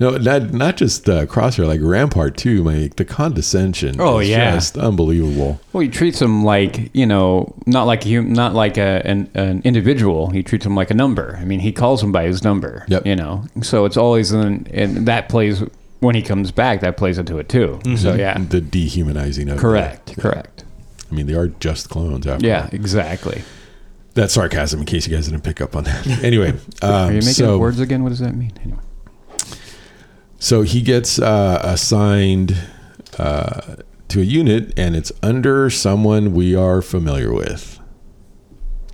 No, not not just uh, Crosshair, like Rampart too. My the condescension. Oh, is yeah. just unbelievable. Well, he treats him like you know, not like a hum- not like a, an, an individual. He treats him like a number. I mean, he calls him by his number. Yep. You know, so it's always an, and that plays when he comes back. That plays into it too. So yeah, The dehumanizing of it. correct, correct. I mean, they are just clones. After Yeah, all. exactly. that's sarcasm. In case you guys didn't pick up on that. [LAUGHS] Anyway, um, Are you making so, up words again? What does that mean? Anyway. So he gets uh, assigned uh, to a unit, and it's under someone we are familiar with,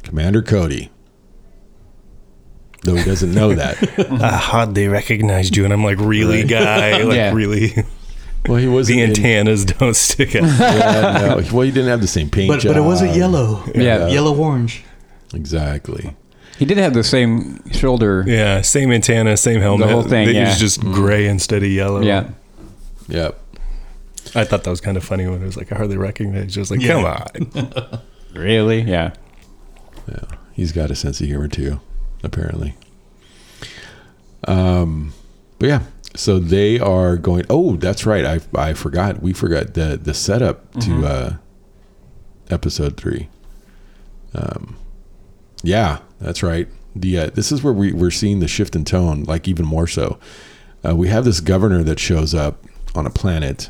Commander Cody. Though he doesn't know that. [LAUGHS] I hardly recognized you, and I'm like, really, guy? Like, Yeah. really? Well, he wasn't. The in- antennas don't stick out. [LAUGHS] yeah, no. Well, he didn't have the same paint But, but it wasn't job. yellow. Yeah. Yellow orange. Exactly. He did have the same shoulder. Yeah, same antenna, same helmet. The whole thing, It yeah. was just gray instead of yellow. Yeah. Yep. I thought that was kind of funny when it was like I hardly recognized. Just like, come on. [LAUGHS] Really? Yeah. Yeah, he's got a sense of humor too, apparently. Um, but yeah, so they are going. Oh, that's right. I I forgot. We forgot the the setup to uh, episode three. Um, yeah, that's right. The uh, this is where we we're seeing the shift in tone, like even more so. Uh, we have this governor that shows up on a planet,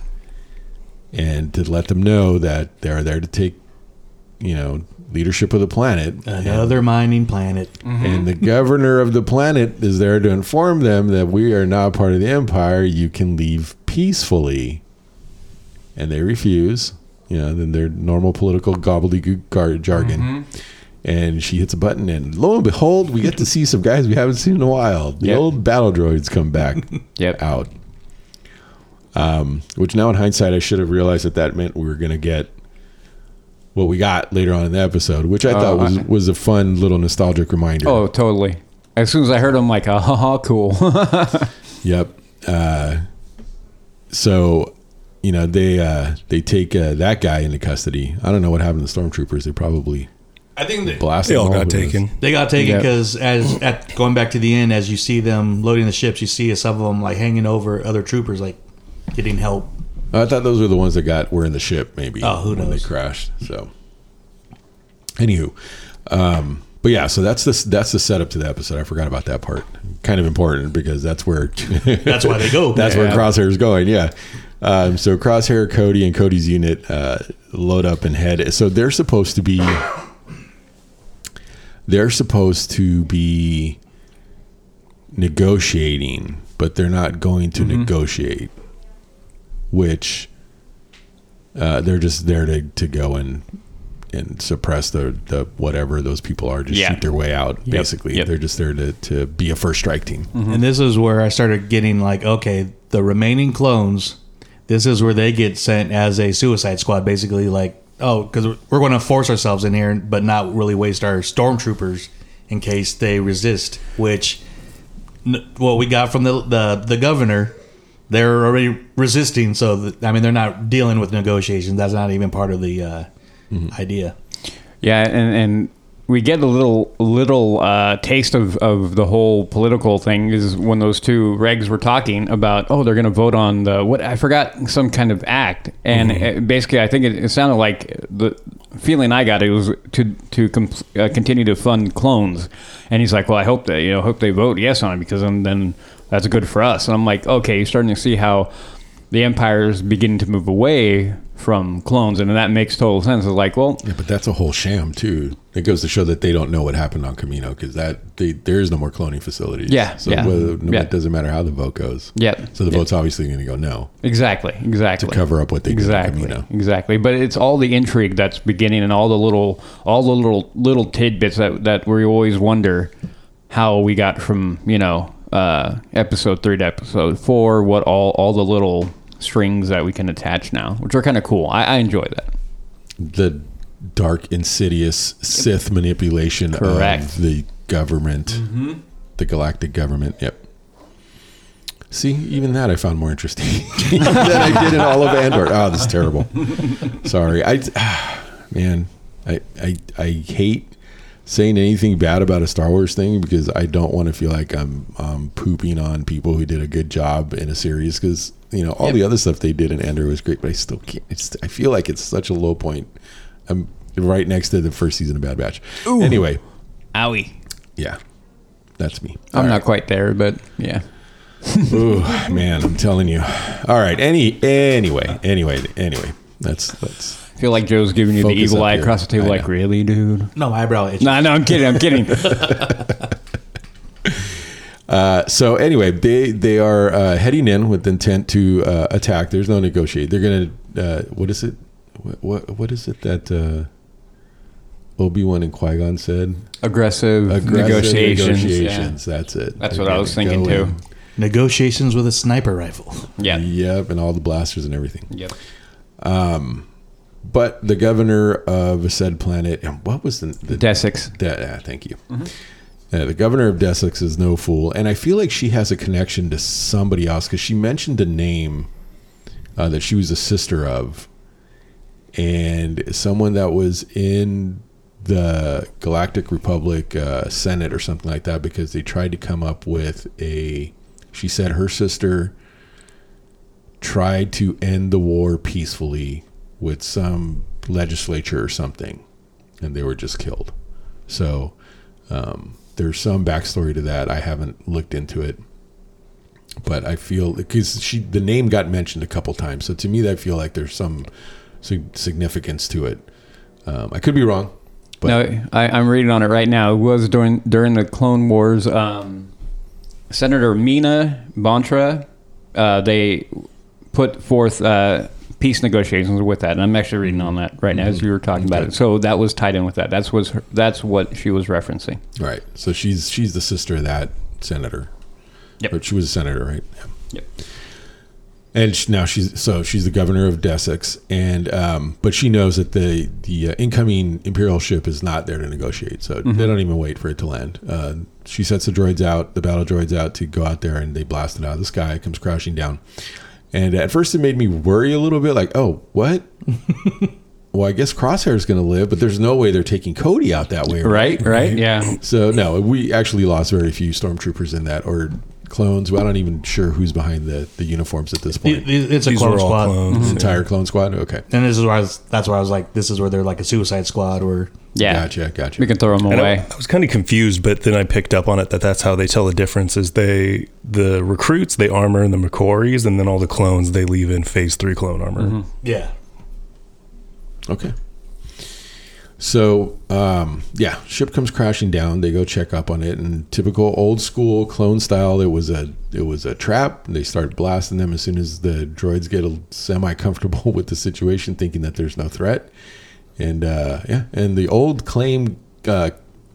and to let them know that they're there to take, you know, leadership of the planet. And- Another mining planet. and the governor of the planet is there to inform them that we are not part of the empire. You can leave peacefully. And they refuse. You know, then their normal political gobbledygook gar- jargon. And she hits a button, and lo and behold, we get to see some guys we haven't seen in a while. The Yep. old battle droids come back [LAUGHS] Yep. out. Um, which now, in hindsight, I should have realized that that meant we were going to get what we got later on in the episode, which I Oh, thought was I- was a fun little nostalgic reminder. Oh, totally. As soon as I heard him, like, ah, ha, ha, cool. [LAUGHS] Yep. Uh, so, you know, they uh, they take uh, that guy into custody. I don't know what happened to the stormtroopers. They probably I think that blasted. They all got taken. they got taken Yeah. because as at going back to the end, as you see them loading the ships, you see some of them like hanging over other troopers, like getting help. I thought those were the ones that got were in the ship, maybe. Oh, who when knows? they crashed. So, anywho, um, but yeah, so that's the that's the setup to the episode. I forgot about that part. Kind of important because that's where [LAUGHS] That's why they go. That's where Yeah. Crosshair's going. Yeah. Um, so Crosshair, Cody, and Cody's unit uh, load up and head. So they're supposed to be. They're supposed to be negotiating, but they're not going to negotiate. Which uh, they're just there to, to go and and suppress the, the whatever those people are, just Yeah. shoot their way out. Basically, yep. they're just there to, to be a first strike team. And this is where I started getting like, okay, the remaining clones, this is where they get sent as a suicide squad, basically. Like, oh, because we're going to force ourselves in here, but not really waste our stormtroopers in case they resist. Which, n- what we got from the the, the governor, they're already resisting. So th- I mean, they're not dealing with negotiations. That's not even part of the uh, idea. Yeah, and and we get a little little uh, taste of, of the whole political thing is when those two regs were talking about oh they're going to vote on the what I forgot some kind of act. And uh basically I think it, it sounded like the feeling I got it was to to uh, continue to fund clones. And he's like well I hope that you know hope they vote yes on it because then, then that's good for us. And I'm like okay you're starting to see how the empire is beginning to move away from clones and that makes total sense it's like well Yeah, but that's a whole sham too. It goes to show that they don't know what happened on Camino because that they, there is no more cloning facilities. Yeah, so yeah, whether- no, yeah. it doesn't matter how the vote goes. Yep. So the Yep. vote's obviously going to go no. Exactly, exactly. To cover up what they did on exactly, Camino. exactly. But it's all the intrigue that's beginning, and all the little, all the little little tidbits that that we always wonder how we got from you know uh, episode three to episode four. What all all the little strings that we can attach now, which are kind of cool. I, I enjoy that. The dark, insidious Sith manipulation Correct. of the government, the galactic government. Yep. See, even that I found more interesting [LAUGHS] than I did in all of Andor. Oh, this is terrible. [LAUGHS] Sorry, I, [SIGHS] man, I, I, I hate saying anything bad about a Star Wars thing because I don't want to feel like I'm um, pooping on people who did a good job in a series because you know all the other stuff they did in Andor was great, but I still can't. It's, I feel like it's such a low point. I'm right next to the first season of Bad Batch. Anyway, Owie. yeah, that's me. I'm All not quite there, but yeah. [LAUGHS] Ooh, man, I'm telling you. All right. Any anyway, anyway, anyway. That's that's I feel like Joe's giving you the Focus eagle eye here. across the table. I Like, know. really, dude? No, my eyebrow itch. No, no, I'm kidding. I'm kidding. [LAUGHS] uh, so anyway, they they are uh, heading in with intent to uh, attack. There's no negotiate. They're gonna uh, what is it? What what, what is it that uh, Obi Wan and Qui Gon said? Aggressive, Aggressive negotiations. yeah. That's it. That's They're what I was thinking too. in. Negotiations with a sniper rifle. Yeah. Yep, and all the blasters and everything. Yep. But the governor of said planet, and what was the, the Desix. That, uh, thank you. Uh, the governor of Desix is no fool, and I feel like she has a connection to somebody else because she mentioned a name uh, that she was a sister of, and someone that was in the Galactic Republic uh, Senate or something like that because they tried to come up with a. She said her sister tried to end the war peacefully with some legislature or something, and they were just killed. So um, there's some backstory to that. I haven't looked into it, but I feel because she the name got mentioned a couple times. So to me, I feel like there's some significance to it. Um, I could be wrong, but no, I, I'm reading on it right now. It was during during the Clone Wars. Um, Senator Mina Bonteri, uh, they put forth uh, peace negotiations with that, and I'm actually reading on that right now as you were talking about it. So that was tied in with that. That's was her, that's what she was referencing. right. So she's she's the sister of that senator. Yep. Or she was a senator, right? Yeah. Yep. and she, now she's so she's the governor of Desix, and um, but she knows that the the uh, incoming imperial ship is not there to negotiate, so they don't even wait for it to land. Uh, she sets the droids out, the battle droids out to go out there, and they blast it out of the sky. It comes crashing down, and at first it made me worry a little bit, like, oh, what? [LAUGHS] well, I guess Crosshair is going to live, but there's no way they're taking Cody out that way, Right, right, [LAUGHS] yeah. so no, we actually lost very few stormtroopers in that, or clones. Well, I'm not even sure who's behind the, the uniforms at this point. It- it- it's a These clone squad. clones. Mm-hmm. The entire clone squad. Okay, And this is where I was. That's where I was like, this is where they're like a suicide squad, or Yeah. gotcha, gotcha. We can throw them And away. I, I was kind of confused, but then I picked up on it that that's how they tell the difference is they the recruits they armor in the McQuarries, and then all the clones they leave in Phase Three clone armor. Mm-hmm. yeah, Okay. So, um, yeah, ship comes crashing down. They go check up on it, and typical old school clone style. It was a it was a trap. They start blasting them as soon as the droids get semi comfortable [LAUGHS] with the situation, thinking that there's no threat. And uh, yeah, and the old claim uh,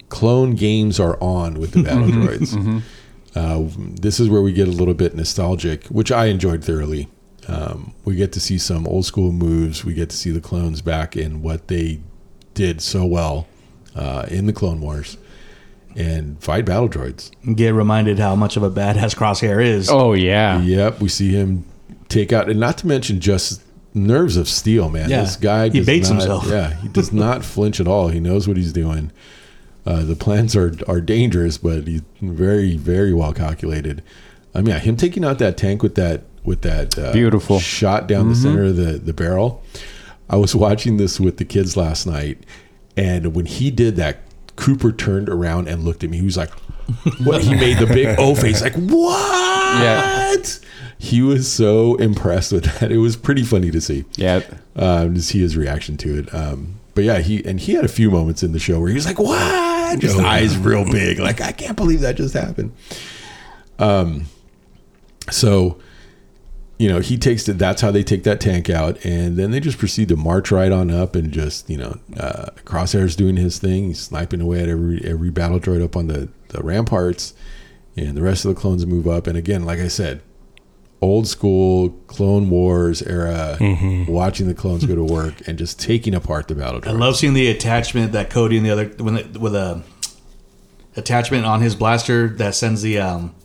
clone games are on with the [LAUGHS] battle droids. Uh, this is where we get a little bit nostalgic, which I enjoyed thoroughly. Um, we get to see some old school moves. We get to see the clones back in what they did so well uh, in the Clone Wars and fight battle droids. And get reminded how much of a badass Crosshair is. Oh yeah. Yep, we see him take out, and not to mention just nerves of steel, man. Yeah, This guy he does baits not- himself. Yeah, he does [LAUGHS] not flinch at all. He knows what he's doing. Uh, the plans are are dangerous, but he's very very well calculated. I mean, yeah, him taking out that tank with that with that uh, Beautiful. shot down the center of the the barrel. I was watching this with the kids last night, and when he did that, Cooper turned around and looked at me. He was like, "What?" he made the big O face, like, "What?" Yeah. He was so impressed with that. It was pretty funny to see Yeah. um, to see his reaction to it. Um, but yeah, he and he had a few moments in the show where he was like, "What?" Just eyes real big, like I can't believe that just happened. Um, so you know he takes it. That's how they take that tank out, and then they just proceed to march right on up and just you know uh, Crosshair's doing his thing. He's sniping away at every every battle droid up on the the ramparts, and the rest of the clones move up. And again, like I said, old school Clone Wars era, watching the clones go to work and just taking apart the battle Droids. I love seeing the attachment that Cody and the other when the, with a attachment on his blaster that sends the um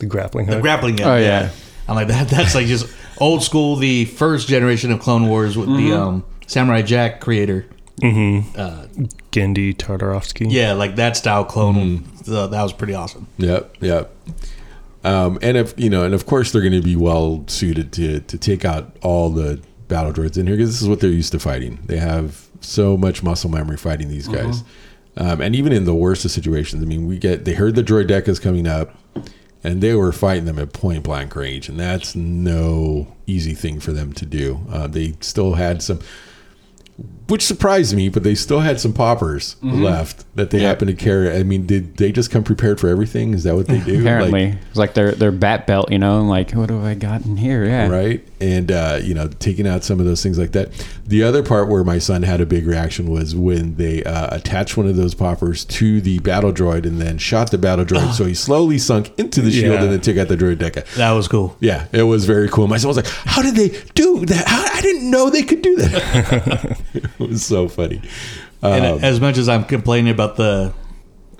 The grappling the grappling gun. Oh, yeah. I'm like that. [LAUGHS] That's like just old school. The first generation of Clone Wars with the um Samurai Jack creator. Genndy Tartakovsky. Yeah, like that style clone. So that was pretty awesome. Yep, yep. Um, and if you know, and of course they're going to be well suited to to take out all the battle droids in here because this is what they're used to fighting. They have so much muscle memory fighting these guys, um, and even in the worst of situations. I mean, we get they heard the droidekas coming up, and they were fighting them at point blank range, and that's no easy thing for them to do. Uh, they still had some. Which surprised me, but they still had some poppers left that they happened to carry. I mean, did they just come prepared for everything? Is that what they [LAUGHS] do? Apparently, Like, it's like their their bat belt, you know. Like, what have I got in here? Yeah. right and uh, you know taking out some of those things like that the other part where my son had a big reaction was when they uh, attached one of those poppers to the battle droid and then shot the battle droid [SIGHS] so he slowly sunk into the shield Yeah. and then took out the droideka That was cool. yeah it was very cool my son was like how did they do that how, i didn't know they could do that [LAUGHS] [LAUGHS] it was so funny And Um, as much as I'm complaining about the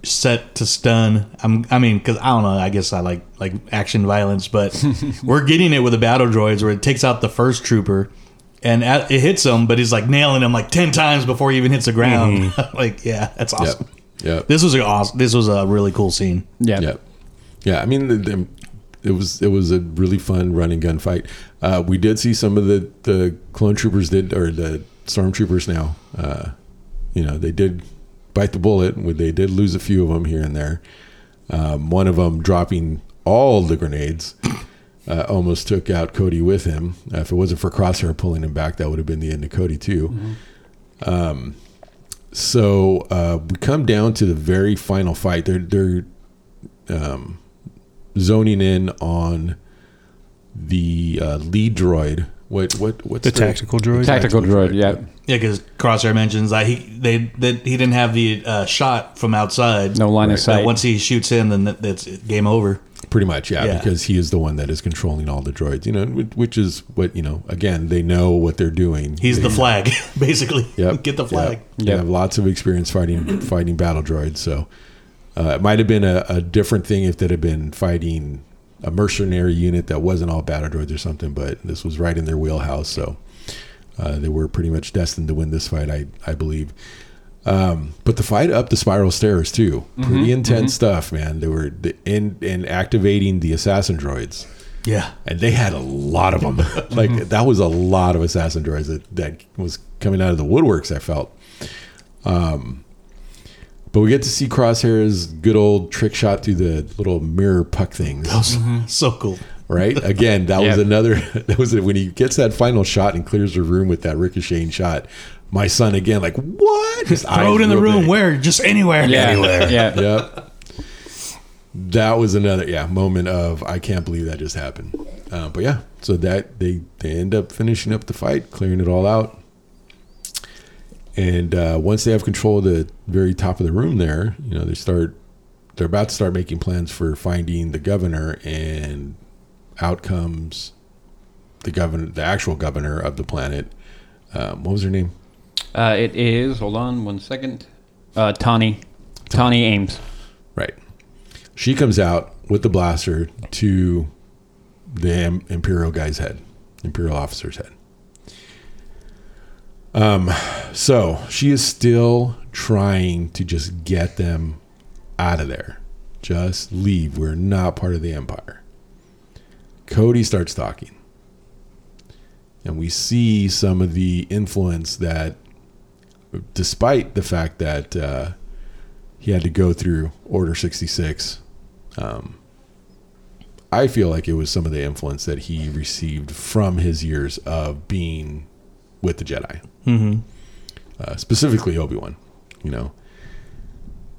set to stun. I'm, I mean, because I don't know. I guess I like like action violence, but [LAUGHS] we're getting it with the battle droids where it takes out the first trooper. And at, it hits him, but he's like nailing him like ten times before he even hits the ground. [LAUGHS] like, yeah, that's awesome. Yeah, Yep. This was a awesome. This was a really cool scene. Yeah. Yeah, yeah. I mean, the, the, it was it was a really fun running and gun fight. Uh, we did see some of the the clone troopers did or the stormtroopers now. Uh, you know, they did bite the bullet. They did lose a few of them here and there. Um, one of them dropping all the grenades. Uh, almost took out Cody with him. Uh, if it wasn't for Crosshair pulling him back, that would have been the end of Cody too. Um, so uh, we come down to the very final fight. They're they're um, zoning in on the uh, lead droid. What what what's The tactical droid? Tactical droid. Yeah. Yeah, because Crosshair mentions that he they that he didn't have the uh, shot from outside. No line of That sight. once he shoots in, then that, that's game over. Pretty much, yeah, Yeah. because he is the one that is controlling all the droids. You know, which is what you know. Again, they know what they're doing. He's They- the flag, [LAUGHS] basically. Yep. Get the flag. Yep. They Yep. have lots of experience fighting fighting battle droids. So uh, it might have been a, a different thing if they'd have been fighting a mercenary unit that wasn't all battle droids or something. But this was right in their wheelhouse. So uh, they were pretty much destined to win this fight, I I believe. Um, but the fight up the spiral stairs too, pretty intense stuff, man. They were the, in in activating the assassin droids Yeah. and they had a lot of them. [LAUGHS] [LAUGHS] like that was a lot of assassin droids that, that was coming out of the woodworks. I felt. Um, but we get to see Crosshair's good old trick shot through the little mirror puck things, So cool. right? [LAUGHS] Again, that was another. [LAUGHS] That was when he gets that final shot and clears the room with that ricocheting shot. My son again, like what? His Throw it in the room. big. Where? Just anywhere. Yeah. Yeah. [LAUGHS] Yep. That was another yeah moment of I can't believe that just happened. Uh, but yeah, so that they they end up finishing up the fight, clearing it all out, and uh, once they have control of the very top of the room, there, you know, they start they're about to start making plans for finding the governor, and out comes the governor, the actual governor of the planet. Um, what was her name? Uh, it is. Hold on one second. Uh, Tawni. Tawni Ames. Right. She comes out with the blaster to the Imperial guy's head, Imperial officer's head. Um, so she is still trying to just get them out of there. Just leave. We're not part of the Empire. Cody starts talking. And we see some of the influence that, despite the fact that uh, he had to go through Order 66. Um, I feel like it was some of the influence that he received from his years of being with the Jedi, Mm-hmm. uh, specifically Obi Wan. You know,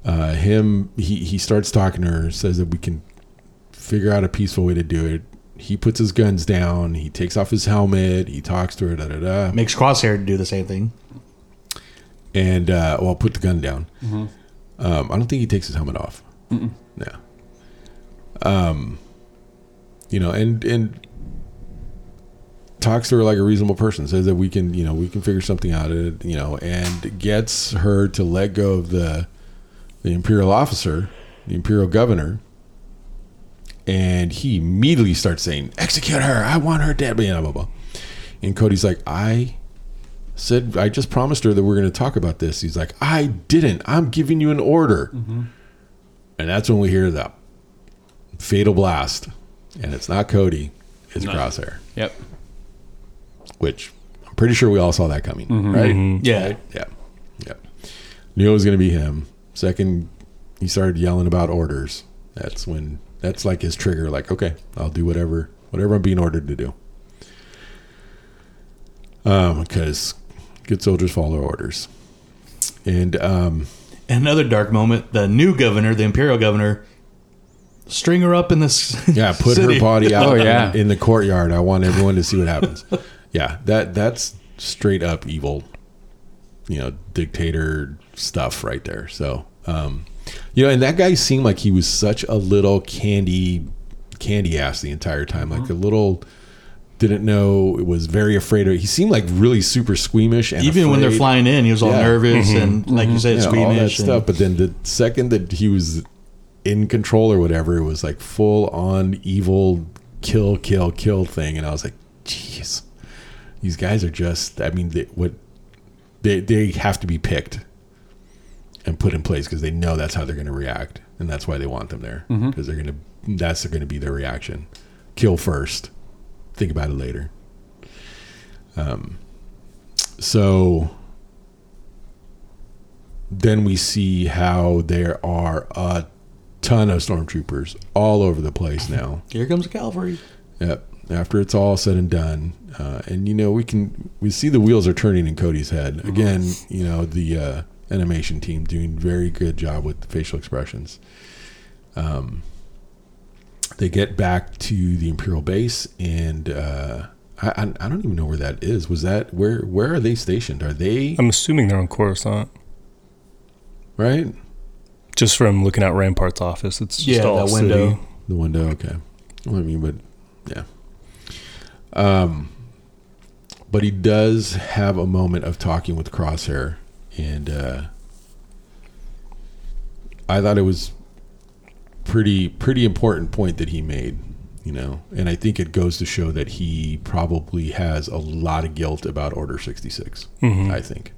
uh, him he he starts talking to her, says that we can figure out a peaceful way to do it. He puts his guns down. He takes off his helmet. He talks to her. Da da da. Makes Crosshair do the same thing. and uh, well, put the gun down. Um, I don't think he takes his helmet off. No. Um, you know, and and talks to her like a reasonable person. Says that we can, you know, we can figure something out. It, you know, and gets her to let go of the the imperial officer, the imperial governor. And he immediately starts saying, "Execute her! I want her dead." Blah blah blah. And Cody's like, "I said I just promised her that we're going to talk about this. He's like, I didn't. I'm giving you an order. Mm-hmm. And that's when we hear the fatal blast, and it's not Cody, it's Crosshair, Yep. Which I'm pretty sure we all saw that coming, right? Yeah. Yeah, yeah. Knew it was going to be him. Second, he started yelling about orders. That's when that's like his trigger. Like, okay, I'll do whatever whatever I'm being ordered to do. Um, because good soldiers follow orders, and um, Another dark moment. The new governor, the Imperial governor, string her up in this. yeah, put [LAUGHS] city. her body [LAUGHS] out Oh, yeah. in the courtyard. I want everyone to see what happens. Yeah, that that's straight up evil, you know, dictator stuff right there. So, um, you know, and that guy seemed like he was such a little candy, candy ass the entire time, like mm-hmm. a little didn't know. Was very afraid of. He seemed like really super squeamish and Even when they're flying in, he was all Yeah. nervous mm-hmm. and, like you mm-hmm. said, Yeah, all that squeamish. and- stuff. But then the second that he was in control or whatever, it was like full on evil kill, kill, kill thing. And I was like, jeez, these guys are just. I mean, they, what they they have to be picked and put in place because they know that's how they're going to react, and that's why they want them there because they're going to. That's going to be their reaction. Kill first. Think about it later. Um. So then we see how there are a ton of stormtroopers all over the place now. Here comes the cavalry. Yep. After it's all said and done, uh, and you know we can we see the wheels are turning in Cody's head again. You know the uh, animation team doing very good job with the facial expressions. Um, they get back to the Imperial base, and uh, I, I I don't even know where that is. Was that where where are they stationed? Are they I'm assuming they're on Coruscant. right? Just from looking out Rampart's office, it's just Yeah, all that window. city. The window, okay. Well, I mean, but yeah. Um, but he does have a moment of talking with Crosshair, and uh, I thought it was pretty pretty important point that he made. You know, and I think it goes to show that he probably has a lot of guilt about Order sixty I think.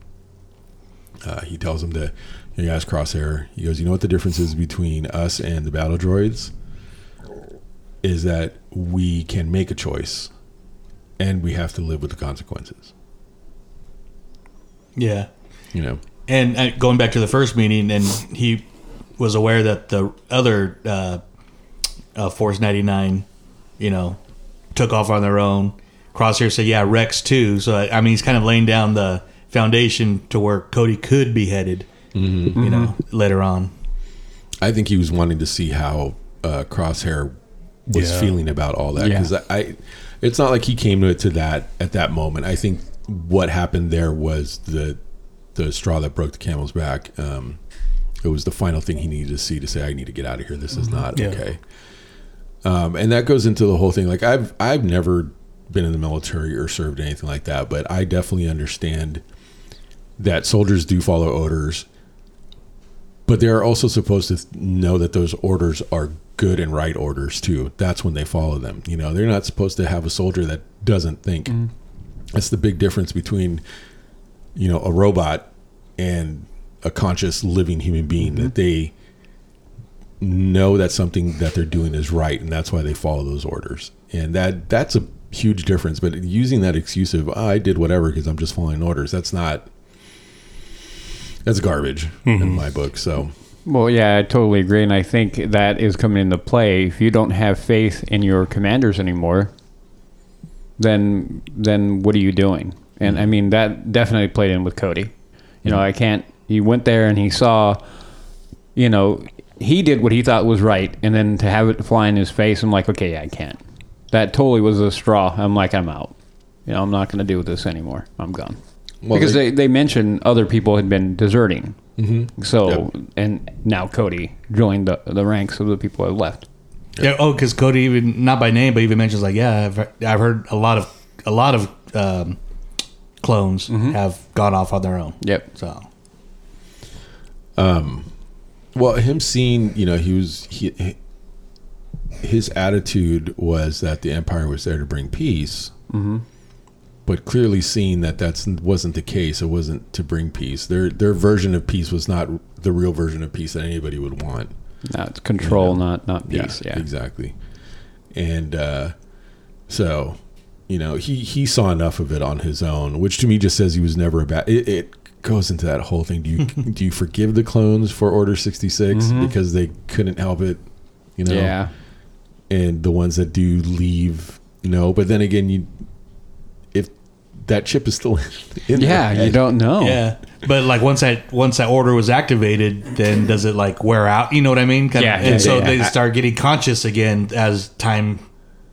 Uh, he tells him to, he asks Crosshair, he goes, You know what the difference is between us and the battle droids? Is that we can make a choice and we have to live with the consequences. Yeah. You know? And uh, going back to the first meeting, and he was aware that the other uh, uh, Force 99, you know, took off on their own. Crosshair said, yeah, Rex too. So, I mean, he's kind of laying down the foundation to where Cody could be headed, you know, later on. I think he was wanting to see how uh, Crosshair was Yeah. feeling about all that Yeah. because I, I, it's not like he came to it to that at that moment. I think what happened there was the the straw that broke the camel's back. Um, it was the final thing he needed to see to say, "I need to get out of here. This is not Yeah. okay." Um, and that goes into the whole thing. Like I've I've never been in the military or served anything like that, but I definitely understand that soldiers do follow orders but they're also supposed to know that those orders are good and right orders too. That's when they follow them. You know, they're not supposed to have a soldier that doesn't think. Mm-hmm. That's the big difference between, you know, a robot and a conscious living human being that mm-hmm. they know that something that they're doing is right and that's why they follow those orders. And that that's a huge difference, but using that excuse of "Oh, I did whatever because I'm just following orders, that's not that's garbage in mm-hmm. my book. So Well, yeah, I totally agree, and I think that is coming into play. If you don't have faith in your commanders anymore, then then what are you doing? And I mean that definitely played in with Cody. You know, mm-hmm. I can't. He went there and he saw, you know, he did what he thought was right, and then to have it fly in his face, I'm like, okay, yeah, I can't. That totally was a straw. I'm like, I'm out. You know, I'm not going to do this anymore. I'm gone. Well, because they- they, they mentioned other people had been deserting. Mm-hmm. So, Yep. and now Cody joined the, the ranks of the people that left. Yeah. Oh, because Cody even not by name, but even mentions like, yeah, I've, I've heard a lot of a lot of um, clones have gone off on their own. Yep. So um, Well, him seeing, you know, he was he, his attitude was that the empire was there to bring peace, mm-hmm. But clearly seeing that that's wasn't the case. It wasn't to bring peace. Their their version of peace was not the real version of peace that anybody would want. Now it's control, not not peace. Yeah. exactly. And uh, so, you know, he he saw enough of it on his own, which to me just says he was never a bad. It, it goes into that whole thing. Do you [LAUGHS] do you forgive the clones for Order sixty because they couldn't help it? You know, Yeah. and the ones that do leave, no. But then again, you that chip is still [LAUGHS] in Yeah, their you don't know. yeah, but like once that once that order was activated, then does it like wear out? You know what I mean? Kind Yeah, Of, and so yeah. they start getting conscious again as time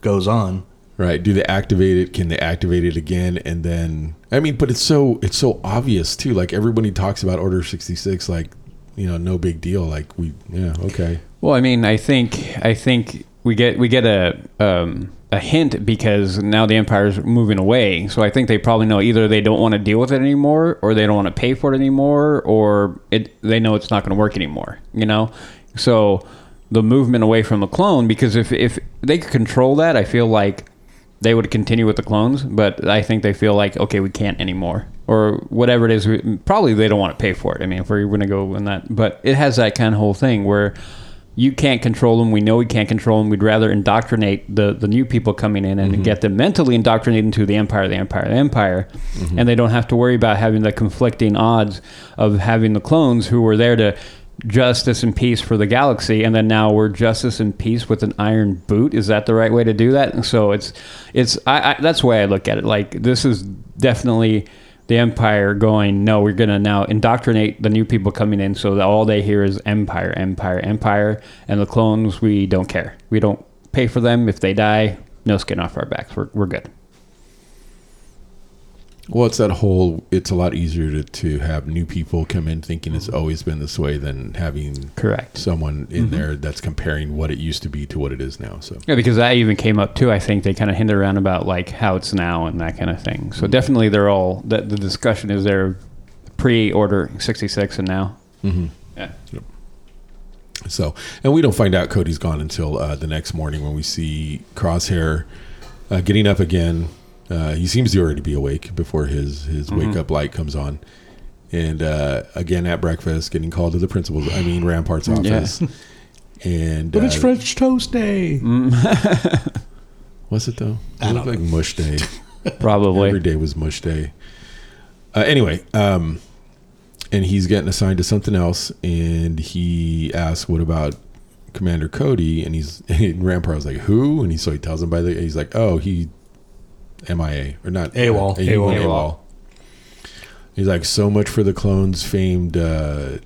goes on. right? Do they activate it? Can they activate it again? And then I mean, but it's so it's so obvious too. Like everybody talks about Order sixty six, like you know, no big deal. Like we, yeah, okay, Well, I mean, I think I think we get we get a um, a hint because now the empire's moving away. So I think they probably know either they don't want to deal with it anymore, or they don't want to pay for it anymore, or it they know it's not going to work anymore. You know, so the movement away from the clone because if if they could control that, I feel like they would continue with the clones. But I think they feel like okay, we can't anymore, or whatever it is. Probably they don't want to pay for it. I mean, if we're going to go in that, but it has that kind of whole thing where you can't control them. We know we can't control them. We'd rather indoctrinate the, the new people coming in and mm-hmm. get them mentally indoctrinated into the empire, the empire, the empire, mm-hmm. and they don't have to worry about having the conflicting odds of having the clones who were there to justice and peace for the galaxy, and then now we're justice and peace with an iron boot. Is that the right way to do that? And so it's it's I, I that's the way I look at it. Like this is definitely the empire going no we're going to now indoctrinate the new people coming in so that all they hear is empire empire empire and the clones we don't care. We don't pay for them. If they die no skin off our backs. We're, we're good Well, it's that whole. It's a lot easier to, to have new people come in thinking Mm-hmm. it's always been this way than having correct someone in Mm-hmm. there that's comparing what it used to be to what it is now. So yeah because that even came up too i think they kind of hinted around about like how it's now and that kind of thing so definitely they're all the, the discussion is there pre-order 66 and now yeah So, and we don't find out Cody's gone until uh, the next morning when we see Crosshair uh, getting up again. Uh, he seems to already be awake before his his wake up light comes on, and uh, again at breakfast, getting called to the principal's, I mean Rampart's office. [LAUGHS] And But it's uh, French toast day. [LAUGHS] was it though? It I looked don't like mush day. [LAUGHS] probably Every day was mush day. Uh, anyway, um, and he's getting assigned to something else, and he asks, "What about Commander Cody?" And he's and Rampart was like, "Who?" And he so he tells him by the he's like, "Oh, he MIA or not AWOL. AWOL. AWOL. He's like, "So much for the clones' famed uh,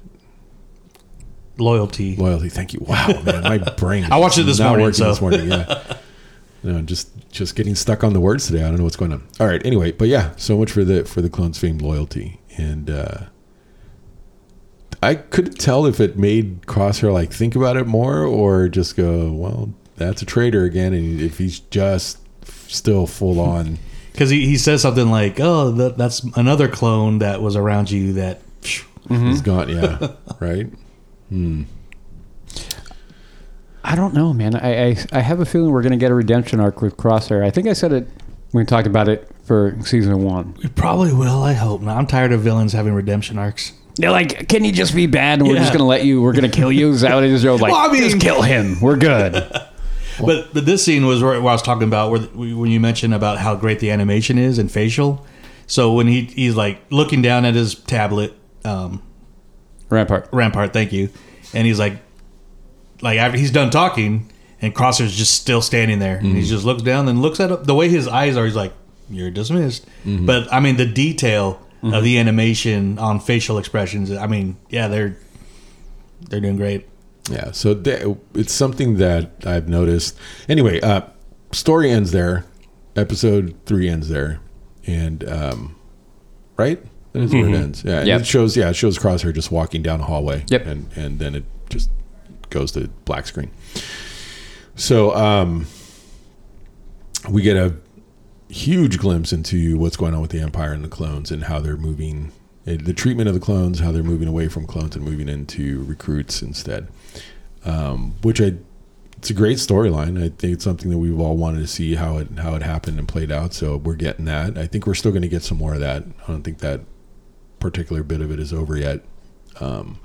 Loyalty. loyalty." Thank you. Wow, man, my [LAUGHS] brain. I watched it this not morning, working so. this morning. Yeah. [LAUGHS] No, just just getting stuck on the words today. I don't know what's going on. All right. Anyway, but yeah, so much for the for the clones' famed loyalty, and uh, I couldn't tell if it made Crosshair like think about it more or just go, well, that's a traitor again, and if he's just still full on. [LAUGHS] Because he, he says something like, oh, that, that's another clone that was around you that. phew, He's mm-hmm. gone, yeah, [LAUGHS] right. Hmm. I don't know, man. I, I I have a feeling we're gonna get a redemption arc with Crosshair. I think I said it when we talked about it for season one. We probably will. I hope not. I'm tired of villains having redemption arcs. They're like, can you just be bad and we're just gonna let you? We're gonna kill you? Is that what it is? They're like, Well, I mean- just kill him. We're good. [LAUGHS] But but this scene was where, where I was talking about where when you mentioned about how great the animation is and facial. So when he he's like looking down at his tablet, um, Rampart. Rampart, thank you, and he's like, like after he's done talking, and Crosshair's just still standing there, and he mm-hmm. just looks down and looks at the way his eyes are. He's like, "You're dismissed." Mm-hmm. But I mean, the detail of mm-hmm. the animation on facial expressions. I mean, yeah, they're they're doing great. Yeah, so it's something that I've noticed. Anyway, uh, story ends there. Episode three ends there, and um, right, that is where it ends. Yeah, and Yep. it shows. Yeah, it shows Crosshair just walking down a hallway. Yep. and and then it just goes to black screen. So um, we get a huge glimpse into what's going on with the Empire and the clones and how they're moving, eh, the treatment of the clones, how they're moving away from clones and moving into recruits instead. Um, which I, it's a great storyline. I think it's something that we've all wanted to see how it how it happened and played out. So we're getting that. I think we're still going to get some more of that. I don't think that particular bit of it is over yet. Um,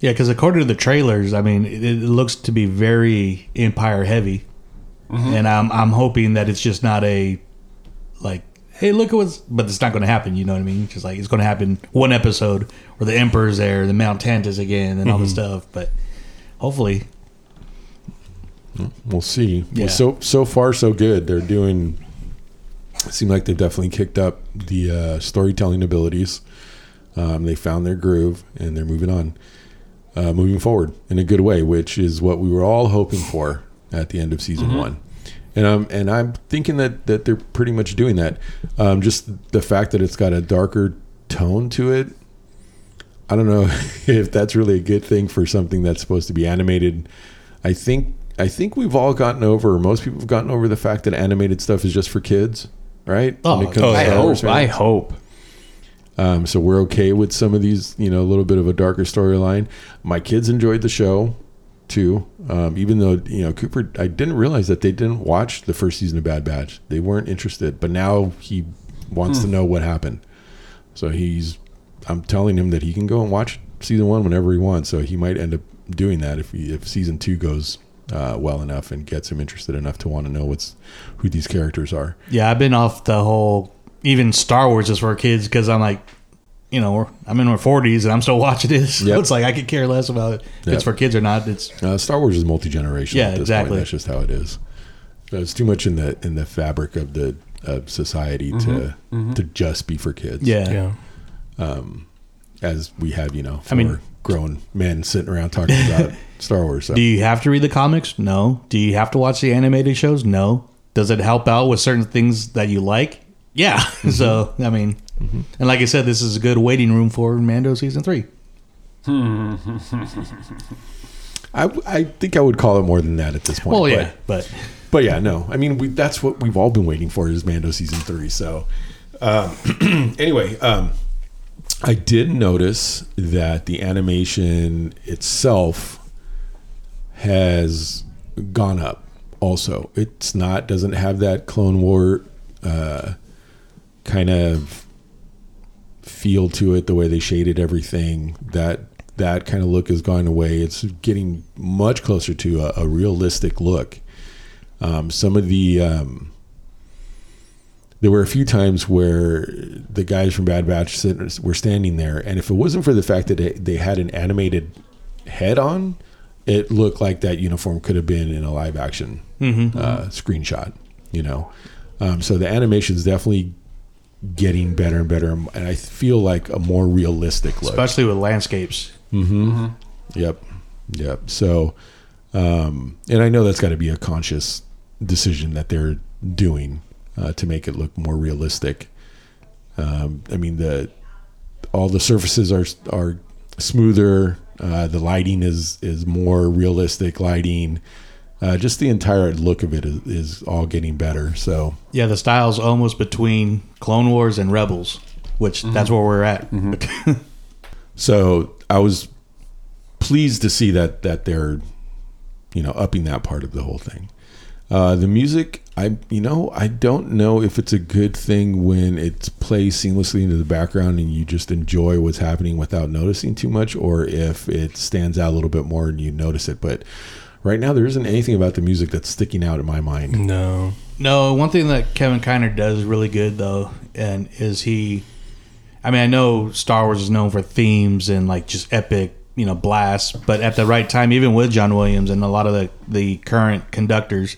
yeah, because according to the trailers, I mean, it, it looks to be very Empire heavy, mm-hmm. and I'm I'm hoping that it's just not a like, hey, look at what's, but it's not going to happen. You know what I mean? Just like it's going to happen one episode where the Emperor's there, the Mount Tantiss again, and all this mm-hmm. stuff. But hopefully, We'll see. Yeah. Well, so so far so good. They're doing. It seemed like they've definitely kicked up the uh, storytelling abilities. Um, they found their groove and they're moving on, uh, moving forward in a good way, which is what we were all hoping for at the end of season one. And I'm and I'm thinking that that they're pretty much doing that. Um, just the fact that it's got a darker tone to it. I don't know [LAUGHS] if that's really a good thing for something that's supposed to be animated. I think I think we've all gotten over. Most people have gotten over the fact that animated stuff is just for kids, right? Oh, oh, I hope. I hope. Um, so we're okay with some of these, you know, a little bit of a darker storyline. My kids enjoyed the show too, um, even though you know Cooper. I didn't realize that they didn't watch the first season of Bad Batch. They weren't interested, but now he wants to know what happened. So he's. I'm telling him that he can go and watch season one whenever he wants. So he might end up doing that if he, if season two goes uh, well enough and gets him interested enough to want to know what's who these characters are. Yeah, I've been off the whole even Star Wars is for kids because I'm like, you know, I'm in my 40s and I'm still [LAUGHS] watching this. So it's like I could care less about it. if Yep. it's for kids or not. It's Uh, Star Wars is multi generational. Yeah, at this exactly. Point. That's just how it is. It's too much in the in the fabric of the of society to to just be for kids. yeah. Yeah. As we have, you know, I mean- grown men sitting around talking [LAUGHS] about Star Wars. So. Do you have to read the comics? No. Do you have to watch the animated shows? No. Does it help out with certain things that you like? Yeah. [LAUGHS] so I mean, and like I said, this is a good waiting room for Mando season three. [LAUGHS] I, I think I would call it more than that at this point. Well, but- yeah, but But yeah, no. I mean, we, that's what we've all been waiting for is Mando season three. So, um, [CLEARS THROAT] anyway, um, I did notice that the animation itself has gone up. Also, it's not doesn't have that Clone War uh, kind of feel to it. The way they shaded everything that that kind of look has gone away. It's getting much closer to a, a realistic look. Um, some of the um, there were a few times where the guys from Bad Batch were standing there, and if it wasn't for the fact that they, they had an animated head on, it looked like that uniform could have been in a live action uh, screenshot. You know, um, so the animation is definitely getting better and better, and I feel like a more realistic look. especially with landscapes. Yep. Yep. So, um, and I know that's got to be a conscious decision that they're doing uh, to make it look more realistic. Um, I mean, the all the surfaces are are smoother. Uh, the lighting is is more realistic lighting. Uh, just the entire look of it is, is all getting better. So, Yeah, the style's almost between Clone Wars and Rebels, which that's where we're at. [LAUGHS] So I was pleased to see that that they're, you know, upping that part of the whole thing. Uh, the music, I you know, I don't know if it's a good thing when it plays seamlessly into the background and you just enjoy what's happening without noticing too much, or if it stands out a little bit more and you notice it. But right now, there isn't anything about the music that's sticking out in my mind. No. No, one thing that Kevin Kiner does really good though, and is he. I mean, I know Star Wars is known for themes and like just epic, you know, blasts, but at the right time, even with John Williams and a lot of the the current conductors,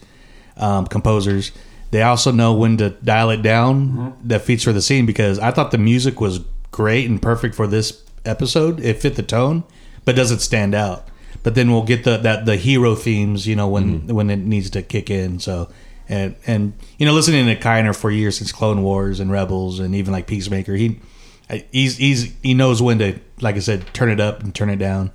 um, composers, they also know when to dial it down that fits for the scene. Because I thought the music was great and perfect for this episode. It fit the tone, but doesn't stand out. But then we'll get the that the hero themes, you know, when when it needs to kick in. So and and you know, listening to Kiner for years since Clone Wars and Rebels and even like Peacemaker, he he's he's he knows when to like I said, turn it up and turn it down.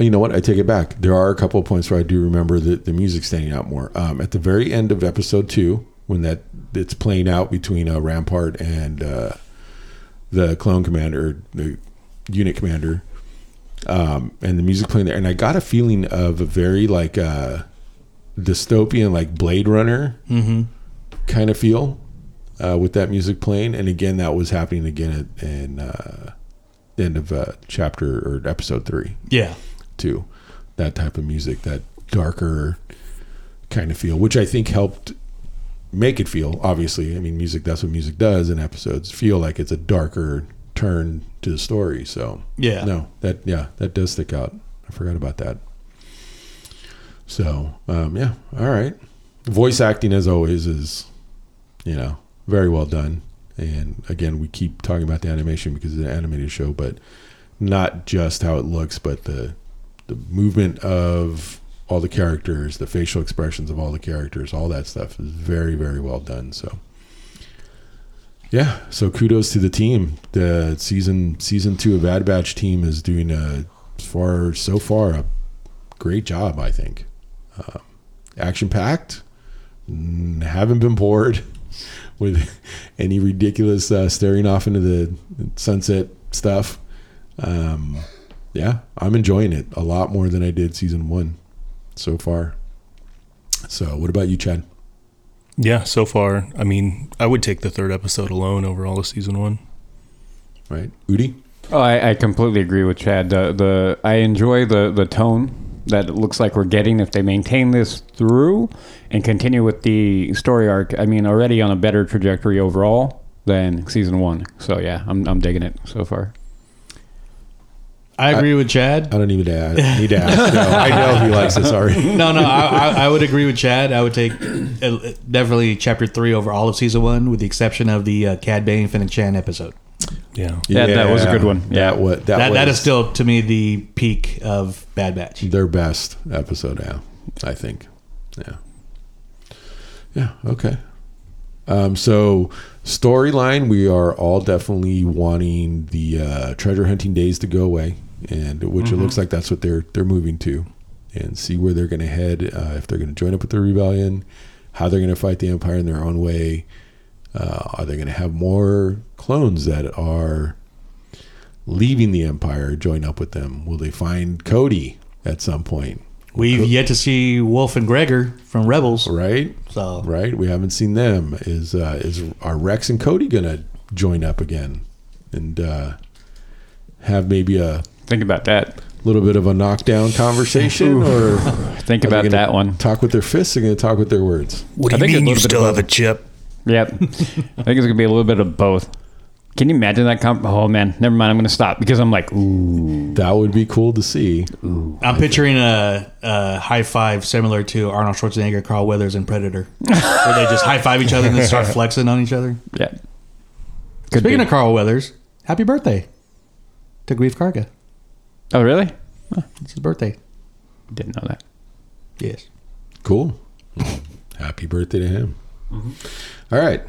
You know what? I take it back. There are a couple of points where I do remember the, the music standing out more. Um, at the very end of episode two, when that it's playing out between uh, Rampart and uh, the clone commander, the unit commander, um, and the music playing there, and I got a feeling of a very like uh, dystopian, like Blade Runner kind of feel uh, with that music playing. And again, that was happening again at in uh, the end of uh, chapter or episode three Yeah. Too. That type of music, that darker kind of feel, which I think helped make it feel. Obviously, I mean, music. That's what music does in episodes. Feel like it's a darker turn to the story. So Yeah. no, that yeah, that does stick out. I forgot about that. So um, yeah, all right. Voice acting, as always, is you know very well done. And again, we keep talking about the animation because it's an animated show, but not just how it looks, but the the movement of all the characters, the facial expressions of all the characters, all that stuff is very, very well done. So, yeah. So kudos to the team. The season season two of Bad Batch team is doing a far so far a great job. I think. Um, action packed. Haven't been bored [LAUGHS] with any ridiculous uh, staring off into the sunset stuff. Um, yeah, I'm enjoying it a lot more than I did season one so far. So, what about you, Chad? Yeah, so far, I mean, I would take the third episode alone over all of season one. Right, Udi? Oh, I, I completely agree with Chad. The the I enjoy the the tone that it looks like we're getting if they maintain this through and continue with the story arc. I mean, already on a better trajectory overall than season one. So yeah, I'm I'm digging it so far. I agree with Chad. I don't need to ask. Need to ask. No, I know he likes this [LAUGHS] already. No, no, I, I, I would agree with Chad. I would take uh, definitely chapter three over all of season one, with the exception of the uh, Cad Bane Fennec Shand episode. Yeah. Yeah, that was a good one. Yeah. That, what, that, That, was that is still to me the peak of Bad Batch. their best episode. Yeah, I think. Yeah. Yeah. Okay. Um, so storyline, we are all definitely wanting the uh, treasure hunting days to go away, and which it looks like that's what they're they're moving to, and see where they're going to head. Uh, if they're going to join up with the rebellion, how they're going to fight the empire in their own way. Uh, are they going to have more clones that are leaving the empire join up with them? Will they find Cody at some point? We've yet to see Wolffe and Gregor from Rebels. Right, So right. We haven't seen them. Is uh, is are Rex and Cody gonna join up again and uh, have maybe a Think about that. A little bit of a knockdown conversation, or [LAUGHS] Think about that one. Talk with their fists. They're gonna talk with their words. What I do you think mean you still have a chip? Yep. [LAUGHS] I think it's gonna be a little bit of both. Can you imagine that? Com- oh man, never mind. I'm gonna stop because I'm like, ooh. That would be cool to see. I'm picturing a, a high five similar to Arnold Schwarzenegger, Carl Weathers, and Predator, where they just high five each other and then start [LAUGHS] flexing on each other. Yeah. Could Speaking be. of Carl Weathers, happy birthday to Greef Karga. Oh really? It's his birthday. Didn't know that. Yes. Cool. Happy birthday to him. Mm-hmm. All right.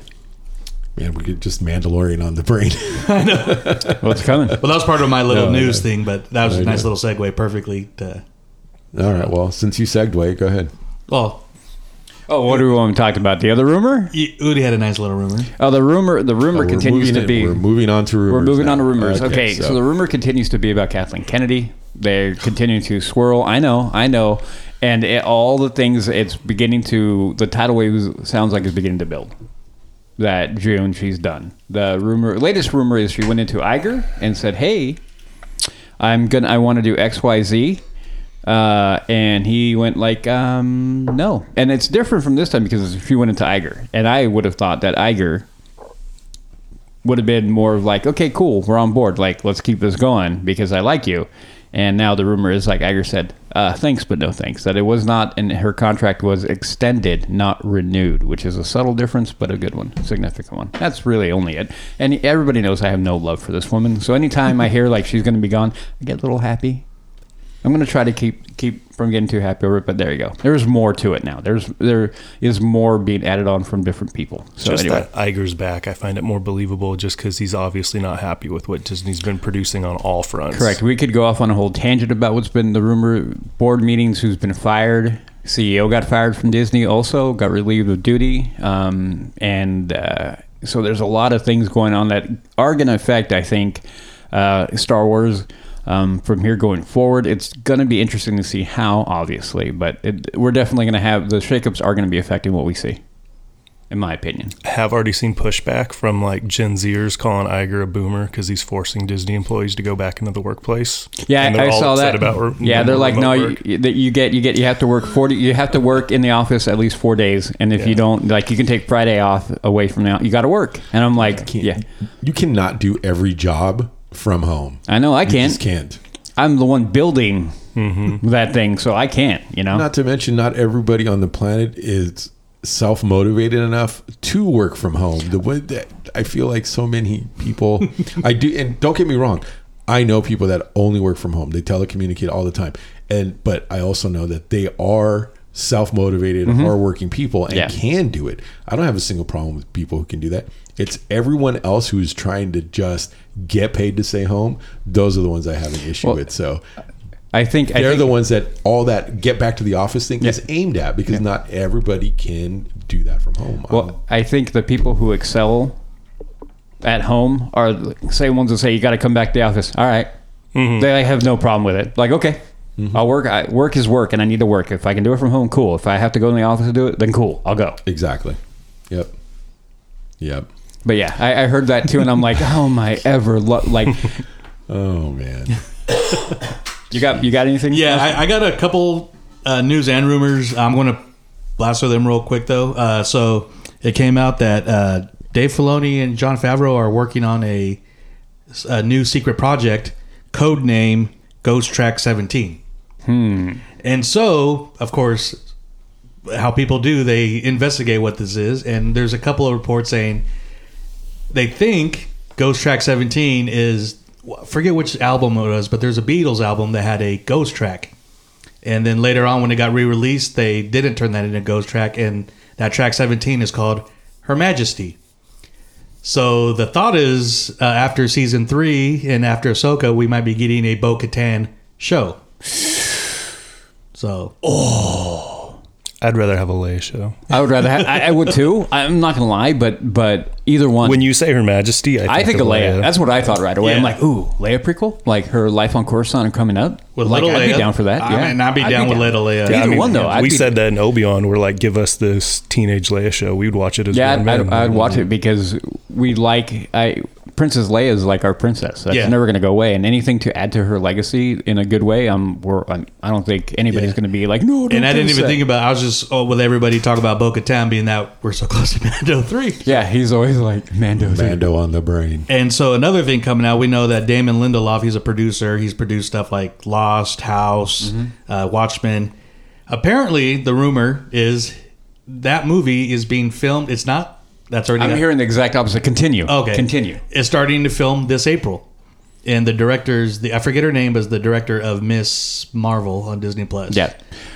Man, we could just Mandalorian on the brain. [LAUGHS] I know. What's coming? Well, that was part of my little No, news thing, but that was I a nice know. little segue perfectly to. All right. Well, since you segued, go ahead. Well, Oh, what do we want to talk about? The other rumor? Udi had a nice little rumor. Oh, the rumor. The rumor We're continues moving to in- be. We're moving on to rumors. We're moving now. on to rumors. Okay, so. the rumor continues to be about Kathleen Kennedy. They're continuing to swirl. I know, I know, and it, all the things it's beginning to. The tidal wave sounds like it's beginning to build. That June she's done. The rumor, latest rumor is she went into Iger and said, "Hey, I'm gonna. I want to do X, Y, Z." Uh, and he went like, um, no. And it's different from this time because she went into Iger, and I would have thought that Iger would have been more of like, okay, cool, we're on board. Like, let's keep this going because I like you. And now the rumor is like Iger said, uh, thanks, but no thanks. That it was not, and her contract was extended, not renewed, which is a subtle difference, but a good one, significant one. That's really only it. And everybody knows I have no love for this woman. So anytime I hear like she's going to be gone, I get a little happy. I'm going to try to keep keep from getting too happy over it, but there you go. There's more to it now. There's there is more being added on from different people. So just anyway. that Iger's back, I find it more believable just because he's obviously not happy with what Disney's been producing on all fronts. Correct. We could go off on a whole tangent about what's been the rumor board meetings, who's been fired. CEO got fired from Disney, also got relieved of duty, um, and uh, so there's a lot of things going on that are going to affect, I think, uh, Star Wars. Um, from here going forward, it's going to be interesting to see how, obviously, but it, we're definitely going to have the shakeups are going to be affecting what we see, in my opinion. I have already seen pushback from like Gen Zers calling Iger a boomer because he's forcing Disney employees to go back into the workplace. Yeah, And they're I all saw upset that. About re- yeah, they're like, no, you, you- that you get, you get, you have to work forty. You have to work in the office at least four days, and if you don't, like, you can take Friday off away from now. You got to work, and I'm like, Can't- yeah, You cannot do every job from home. I know I You can't. just can't. I'm the one building that thing, so I can't. You know, Not to mention, not everybody on the planet is self motivated enough to work from home. The way that I feel like so many people, [LAUGHS] I do, and don't get me wrong, I know people that only work from home. They telecommunicate all the time, and but I also know that they are self motivated, hardworking people and Yeah. can do it. I don't have a single problem with people who can do that. It's everyone else who is trying to just get paid to stay home. Those are the ones I have an issue Well, with. So. I think they're think, the ones that all that get back to the office thing is aimed at because not everybody can do that from home. Um, Well, I think the people who excel at home are the same ones that say you got to come back to the office. All right. they have no problem with it. Like, okay, I'll work. I, work is work, and I need to work. If I can do it from home, cool. If I have to go in the office to do it, then cool, I'll go. exactly. Yep. Yep. But yeah, I, I heard that too, and I'm like, [LAUGHS] oh my ever, lo-. like, [LAUGHS] Oh man. you got you got anything? Yeah, I, I got a couple uh, news and rumors. I'm going to blast with them real quick though. Uh, so it came out that uh, Dave Filoni and Jon Favreau are working on a, a new secret project, code name Ghost Track 17. Hmm. And so, of course, how people do, they investigate what this is, and there's a couple of reports saying they think Ghost Track 17 is forget which album it was, but there's a Beatles album that had a ghost track. And then later on, when it got re-released, they didn't turn that into a ghost track, and that track 17 is called Her Majesty. So the thought is, uh, after season three and after Ahsoka, we might be getting a Bo-Katan show. So oh, I'd rather have a Leia show. I would rather. Have, I, I would too. I'm not gonna lie, but but either one. When you say Her Majesty, I think, I think of of Leia. That's what I thought right away. I'm like, ooh, Leia prequel, like her life on Coruscant and coming up. with like, little I'd Leia, be down for that. I yeah, mean, I'd be down with little Leia. Yeah, Either one, though. I'd we be- said that in Obi Wan. We're like, give us this teenage Leia show. We'd watch it as Yeah, I'd. I'd, I'd watch it because we like I Princess Leia is like our princess. That's Yeah. never going to go away. And anything to add to her legacy in a good way, um, we're, I'm, I don't think anybody's Yeah. going to be like, no. Don't And I didn't even that." think about. I was just oh, with everybody talk about Bo-Katan being that we're so close to [LAUGHS] Mando three. Yeah, he's always like Mando. Mando on the brain. And so another thing coming out, we know that Damon Lindelof, he's a producer. He's produced stuff like Lost, House, uh, Watchmen. Apparently, the rumor is that movie is being filmed. It's not. That's already. I'm got- hearing the exact opposite. Continue. Okay, Continue. It's starting to film this April, and the director's the I forget her name, but is the director of Miss Marvel on Disney Plus. Yeah.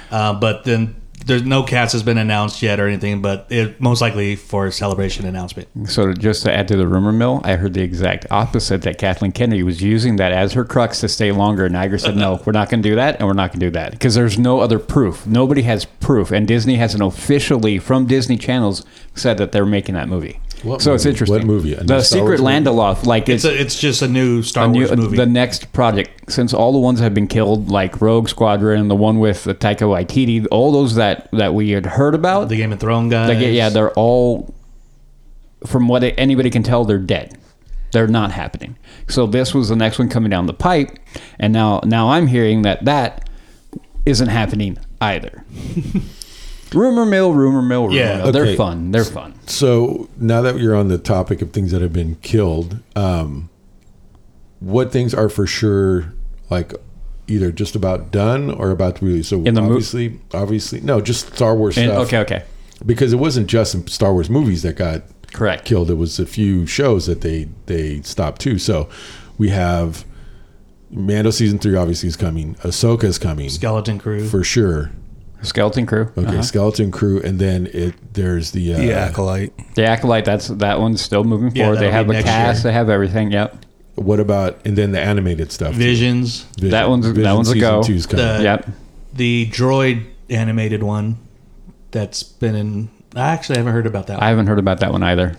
Uh, but then there's no cast has been announced yet or anything, but it most likely for celebration announcement. So just to add to the rumor mill, I heard the exact opposite that Kathleen Kennedy was using that as her crux to stay longer. And Iger said, no, we're not going to do that, and we're not going to do that because there's no other proof. Nobody has proof, and Disney hasn't officially from Disney channels said that they're making that movie. What so it's interesting. What movie? A The Secret Wars movie? Lindelof, like It's it's. a, it's just a new Star a new- Wars movie. the next project, since all the ones have been killed, like Rogue Squadron, the one with the Taika Waititi, all those that that we had heard about, the Game of Thrones guys. like, yeah, they're all, from what anybody can tell, they're dead. They're not happening. So this was the next one coming down the pipe, and now now I'm hearing that that isn't happening either. [LAUGHS] rumor mill, rumor mill, rumor Yeah, mill. okay. They're fun. They're fun. So now that you're on the topic of things that have been killed, um, what things are for sure like either just about done or about to be released? So In the mo- obviously, obviously, no, just Star Wars And, stuff. okay, okay, because it wasn't just Star Wars movies that got correct. killed. It was a few shows that they they stopped too. So we have Mando season three obviously is coming. Ahsoka is coming Skeleton Crew. for sure. Skeleton Crew. Okay, Uh-huh. Skeleton Crew, and then it there's the uh, the acolyte. The acolyte. That's that one's still moving Yeah, forward. they have a cast. year. They have everything. Yep. What about and then the animated stuff? too. Visions. Vision. That one's- that one's a go. two's coming. The- yep. The droid animated one that's been in. I actually haven't heard about that. I haven't heard about that one either.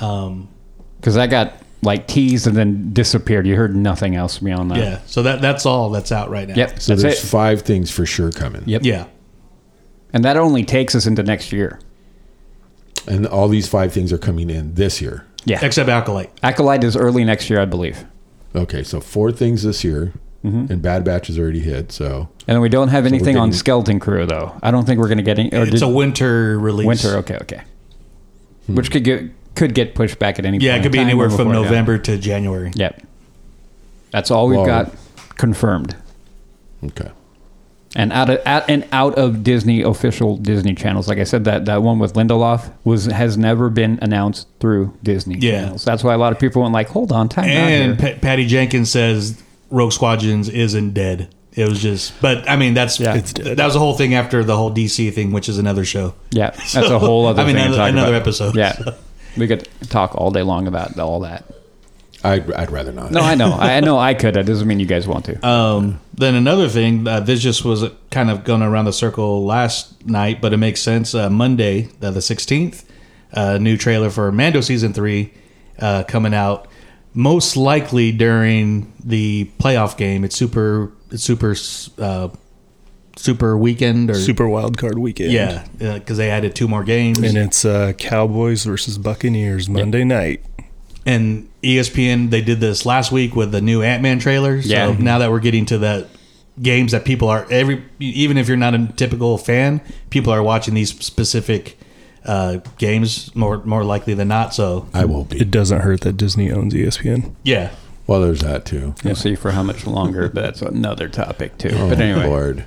Um, Because that got like teased and then disappeared. You heard nothing else beyond that. yeah. So that that's all that's out right now. Yep. so that's there's it. five things for sure coming. Yep. Yeah. And that only takes us into next year. and all these five things are coming in this year. Yeah. Except Acolyte. Acolyte is early next year, I believe. Okay, so four things this year, Mm-hmm. and Bad Batch is already hit. So And we don't have anything on getting- Skeleton Crew though. I don't think we're going to get any. Or It's did- a winter release. winter. Okay. Okay. Which could get could get pushed back at any. Yeah, point it could be time anywhere from before, yeah. November to January. Yep. That's all we've Well- got confirmed. okay, And out of out and out of Disney official Disney channels, like I said, that, that one with Lindelof was has never been announced through Disney Yeah. channels. That's why a lot of people went like, "Hold on, time And here." Pa- Patty Jenkins says Rogue Squadrons isn't dead. It was just, but I mean, that's Yeah. It's dead. that was the whole thing after the whole DC thing, which is another show. Yeah, that's a [LAUGHS] whole other. I mean, thing another- another episode, Yeah, so. we could talk all day long about all that. I'd, I'd rather not. No, I know. I I know I could. That doesn't mean you guys want to. Um, then another thing, uh, this just was kind of going around the circle last night, but it makes sense. Uh, Monday, uh, the sixteenth, uh, new trailer for Mando season three uh, coming out. Most likely during the playoff game. It's super. It's super. Uh, super weekend or Super Wild Card Weekend. yeah, because they added two more games. And it's uh, Cowboys versus Buccaneers Monday night. and ESPN they did this last week with the new Ant Man trailer. So Yeah. now that we're getting to that games that people are every even if you're not a typical fan, people are watching these specific uh, games more more likely than not. So I won't be. It doesn't hurt that Disney owns ESPN. yeah, Well, there's that too. We'll see for how much longer, but that's another topic too. Oh, but anyway, Lord.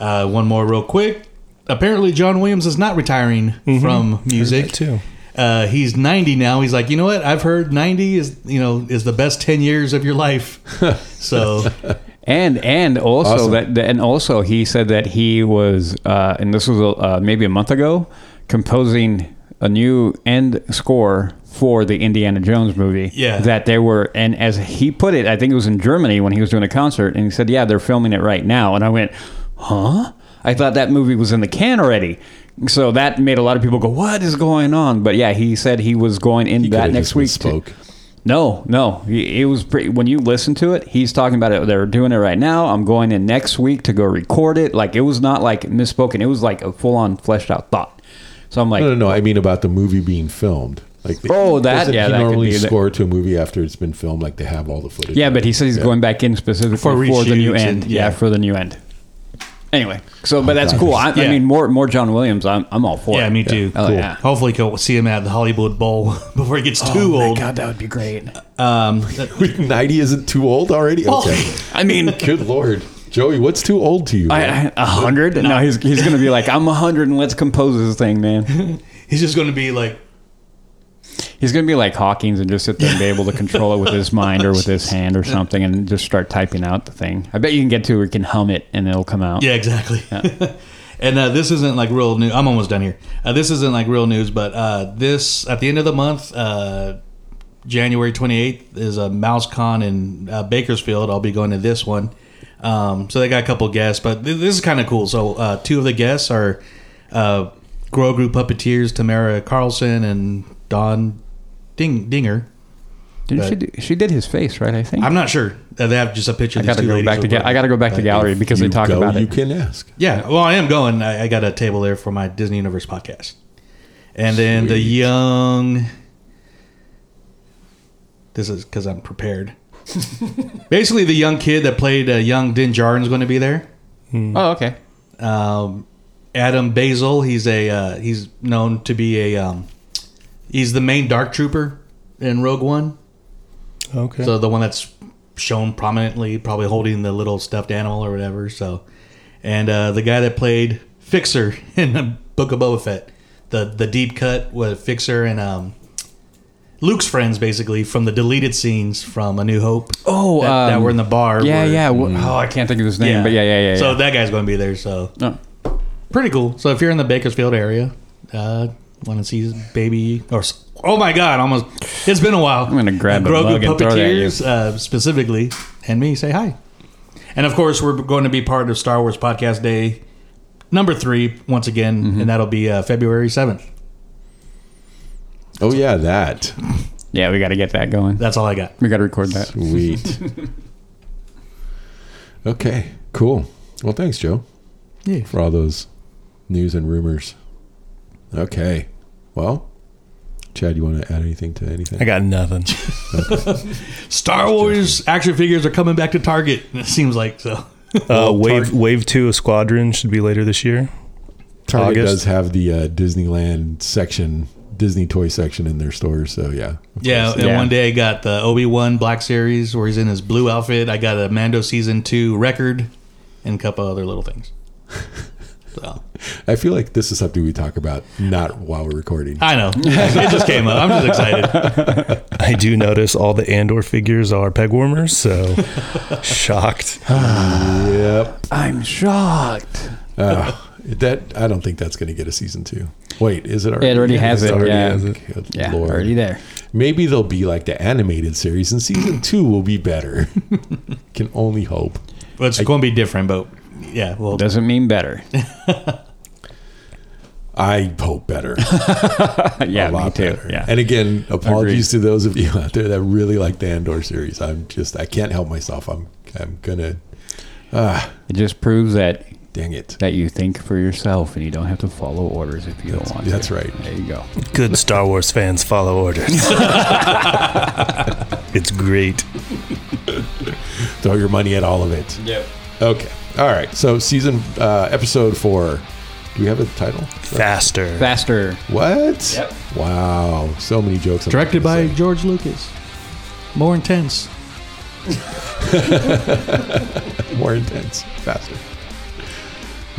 uh, one more real quick. Apparently, John Williams is not retiring from music. That too. Uh, he's 90 now. He's like, you know what? I've heard 90 is you know is the best 10 years of your life. [LAUGHS] so and and also Awesome. that that- and also he said that he was uh, and this was uh, maybe a month ago composing a new end score for the Indiana Jones movie. Yeah. that they were and as he put it, I think it was in Germany when he was doing a concert, and he said, "Yeah, they're filming it right now." And I went, "Huh." I thought that movie was in the can already. So that made a lot of people go, "What is going on?" But yeah, he said he was going in that next week. misspoke. To, no, no, He- it was pretty. When you listen to it, he's talking about it. They're doing it right now. I'm going in next week to go record it. Like it was not like misspoken. It was like a full on fleshed out thought. So I'm like, No, no, no. I mean about the movie being filmed. Like, the, Oh, that- yeah, He that could normally be the- score to a movie after it's been filmed. Like they have all the footage. yeah, but he said he's going back in specifically For for, the new reshoots end. yeah. yeah. for the new end. Anyway, so but that's God. cool. I, I Yeah. mean, more more John Williams. I'm I'm all for. It. Yeah, it. me too. Oh, yeah. Hopefully, we'll see him at the Hollywood Bowl [LAUGHS] before he gets too Oh my old. God, that would be great. Um, [LAUGHS] ninety isn't too old already. Okay. I mean, [LAUGHS] Good lord, Joey, what's too old to you? man? I- I- a hundred? No, he's he's gonna be like, I'm a hundred and let's compose this thing, man. he's just going to be like, He's gonna be like Hawkins and just sit there and be able to control it with his mind or with his hand or something, and just start typing out the thing. I bet you can get to where you can hum it and it'll come out. yeah, exactly. [LAUGHS] and uh, this isn't like real news. I'm almost done here. Uh, this isn't like real news, but uh, this at the end of the month, uh, January 28th is a Mouse Con in uh, Bakersfield. I'll be going to this one. Um, so they got a couple guests, but th- this is kind of cool. So uh, two of the guests are uh, Grogu puppeteers Tamara Carlson and Don Ding Dinger. Didn't she? Do, she did his face, right? I think. I'm not sure. Uh, they have just a picture. I of these gotta go back to. with Ga- I gotta go back to gallery because they You talk go, about it. You can ask. Yeah, well, I am going. I, I got a table there for my Disney Universe podcast, and then the young. This is because I'm prepared. [LAUGHS] Basically, the young kid that played uh, young Din Djarin is going to be there. Oh, okay. Um, Adam Basil. He's a uh, he's known to be a um, he's the main Dark Trooper in Rogue One. Okay. So the one that's shown prominently, probably holding the little stuffed animal or whatever. So, and uh, the guy that played Fixer [LAUGHS] in the Book of Boba Fett, the the deep cut with Fixer and um, Luke's friends, basically from the deleted scenes from A New Hope. Oh, that, that um, were in the bar. Yeah, where- yeah. wh- Oh, I can't think of his name, but yeah, yeah, yeah. So yeah. that guy's going to be there. So Oh. pretty cool. So if you're in the Bakersfield area, uh, want to see his baby or oh my god, almost it's been a while. I'm gonna grab a Grogu mug and throw it at you. puppeteers uh, specifically, and me say hi. And of course, we're going to be part of Star Wars Podcast Day number three once again, Mm-hmm. and that'll be uh, February seventh. Oh yeah, that yeah, we got to get that going. That's all I got. We got to record that. sweet. [LAUGHS] okay, cool. Well, thanks, Joe, Yeah. for all those news and rumors. Okay, well, Chad, you want to add anything to anything? I got nothing. [LAUGHS] Star Wars action figures are coming back to Target. It seems like so. [LAUGHS] Uh, wave Tar- Wave Two of Squadron should be later this year. Target August. does have the uh, Disneyland section, Disney toy section in their stores. So yeah, Yeah, and Yeah. one day I got the Obi Wan Black Series where he's in his blue outfit. I got a Mando season two record, and a couple other little things. [LAUGHS] So [LAUGHS] I feel like this is something we talk about not while we're recording. I know it just came up. I'm just excited. [LAUGHS] I do notice all the Andor figures are peg warmers, so shocked. [SIGHS] Yep. I'm shocked. Uh, that I don't think that's going to get a season two. Wait, is it already? It already has It it. already yeah, has it? Good yeah, Lord. already there. Maybe they'll be like the animated series, and season two will be better. [LAUGHS] Can only hope. Well, it's going to be different, but yeah, well, Doesn't mean better. [LAUGHS] I hope better. [LAUGHS] yeah, a me lot too. better. Yeah. And again, apologies to those of you out there that really like the Andor series. I'm just I can't help myself. I'm I'm gonna ah it just proves that dang it. that you think for yourself and you don't have to follow orders if you That's- don't want that's to. right. There you go. Good Star Wars fans follow orders. [LAUGHS] it's great. Throw your money at all of it. Yep. Okay. All right. So season uh episode four. Do we have a title? Faster. Faster. What? Yep. Wow. So many jokes. I'm directed not by gonna say. George Lucas. More intense. [LAUGHS] more intense, faster.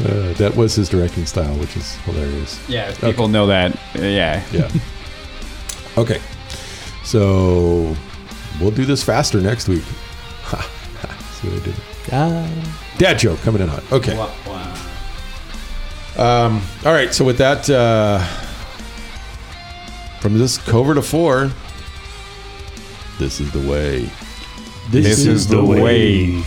Uh, that was his directing style, which is hilarious. Yeah, people know that. Uh, yeah. Yeah. okay. So we'll do this faster next week. Ha, [LAUGHS] ha, See what I did? Dad joke coming in hot. Okay. Um, all right. So with that, uh, from this cover to four, this is the way. This is the way.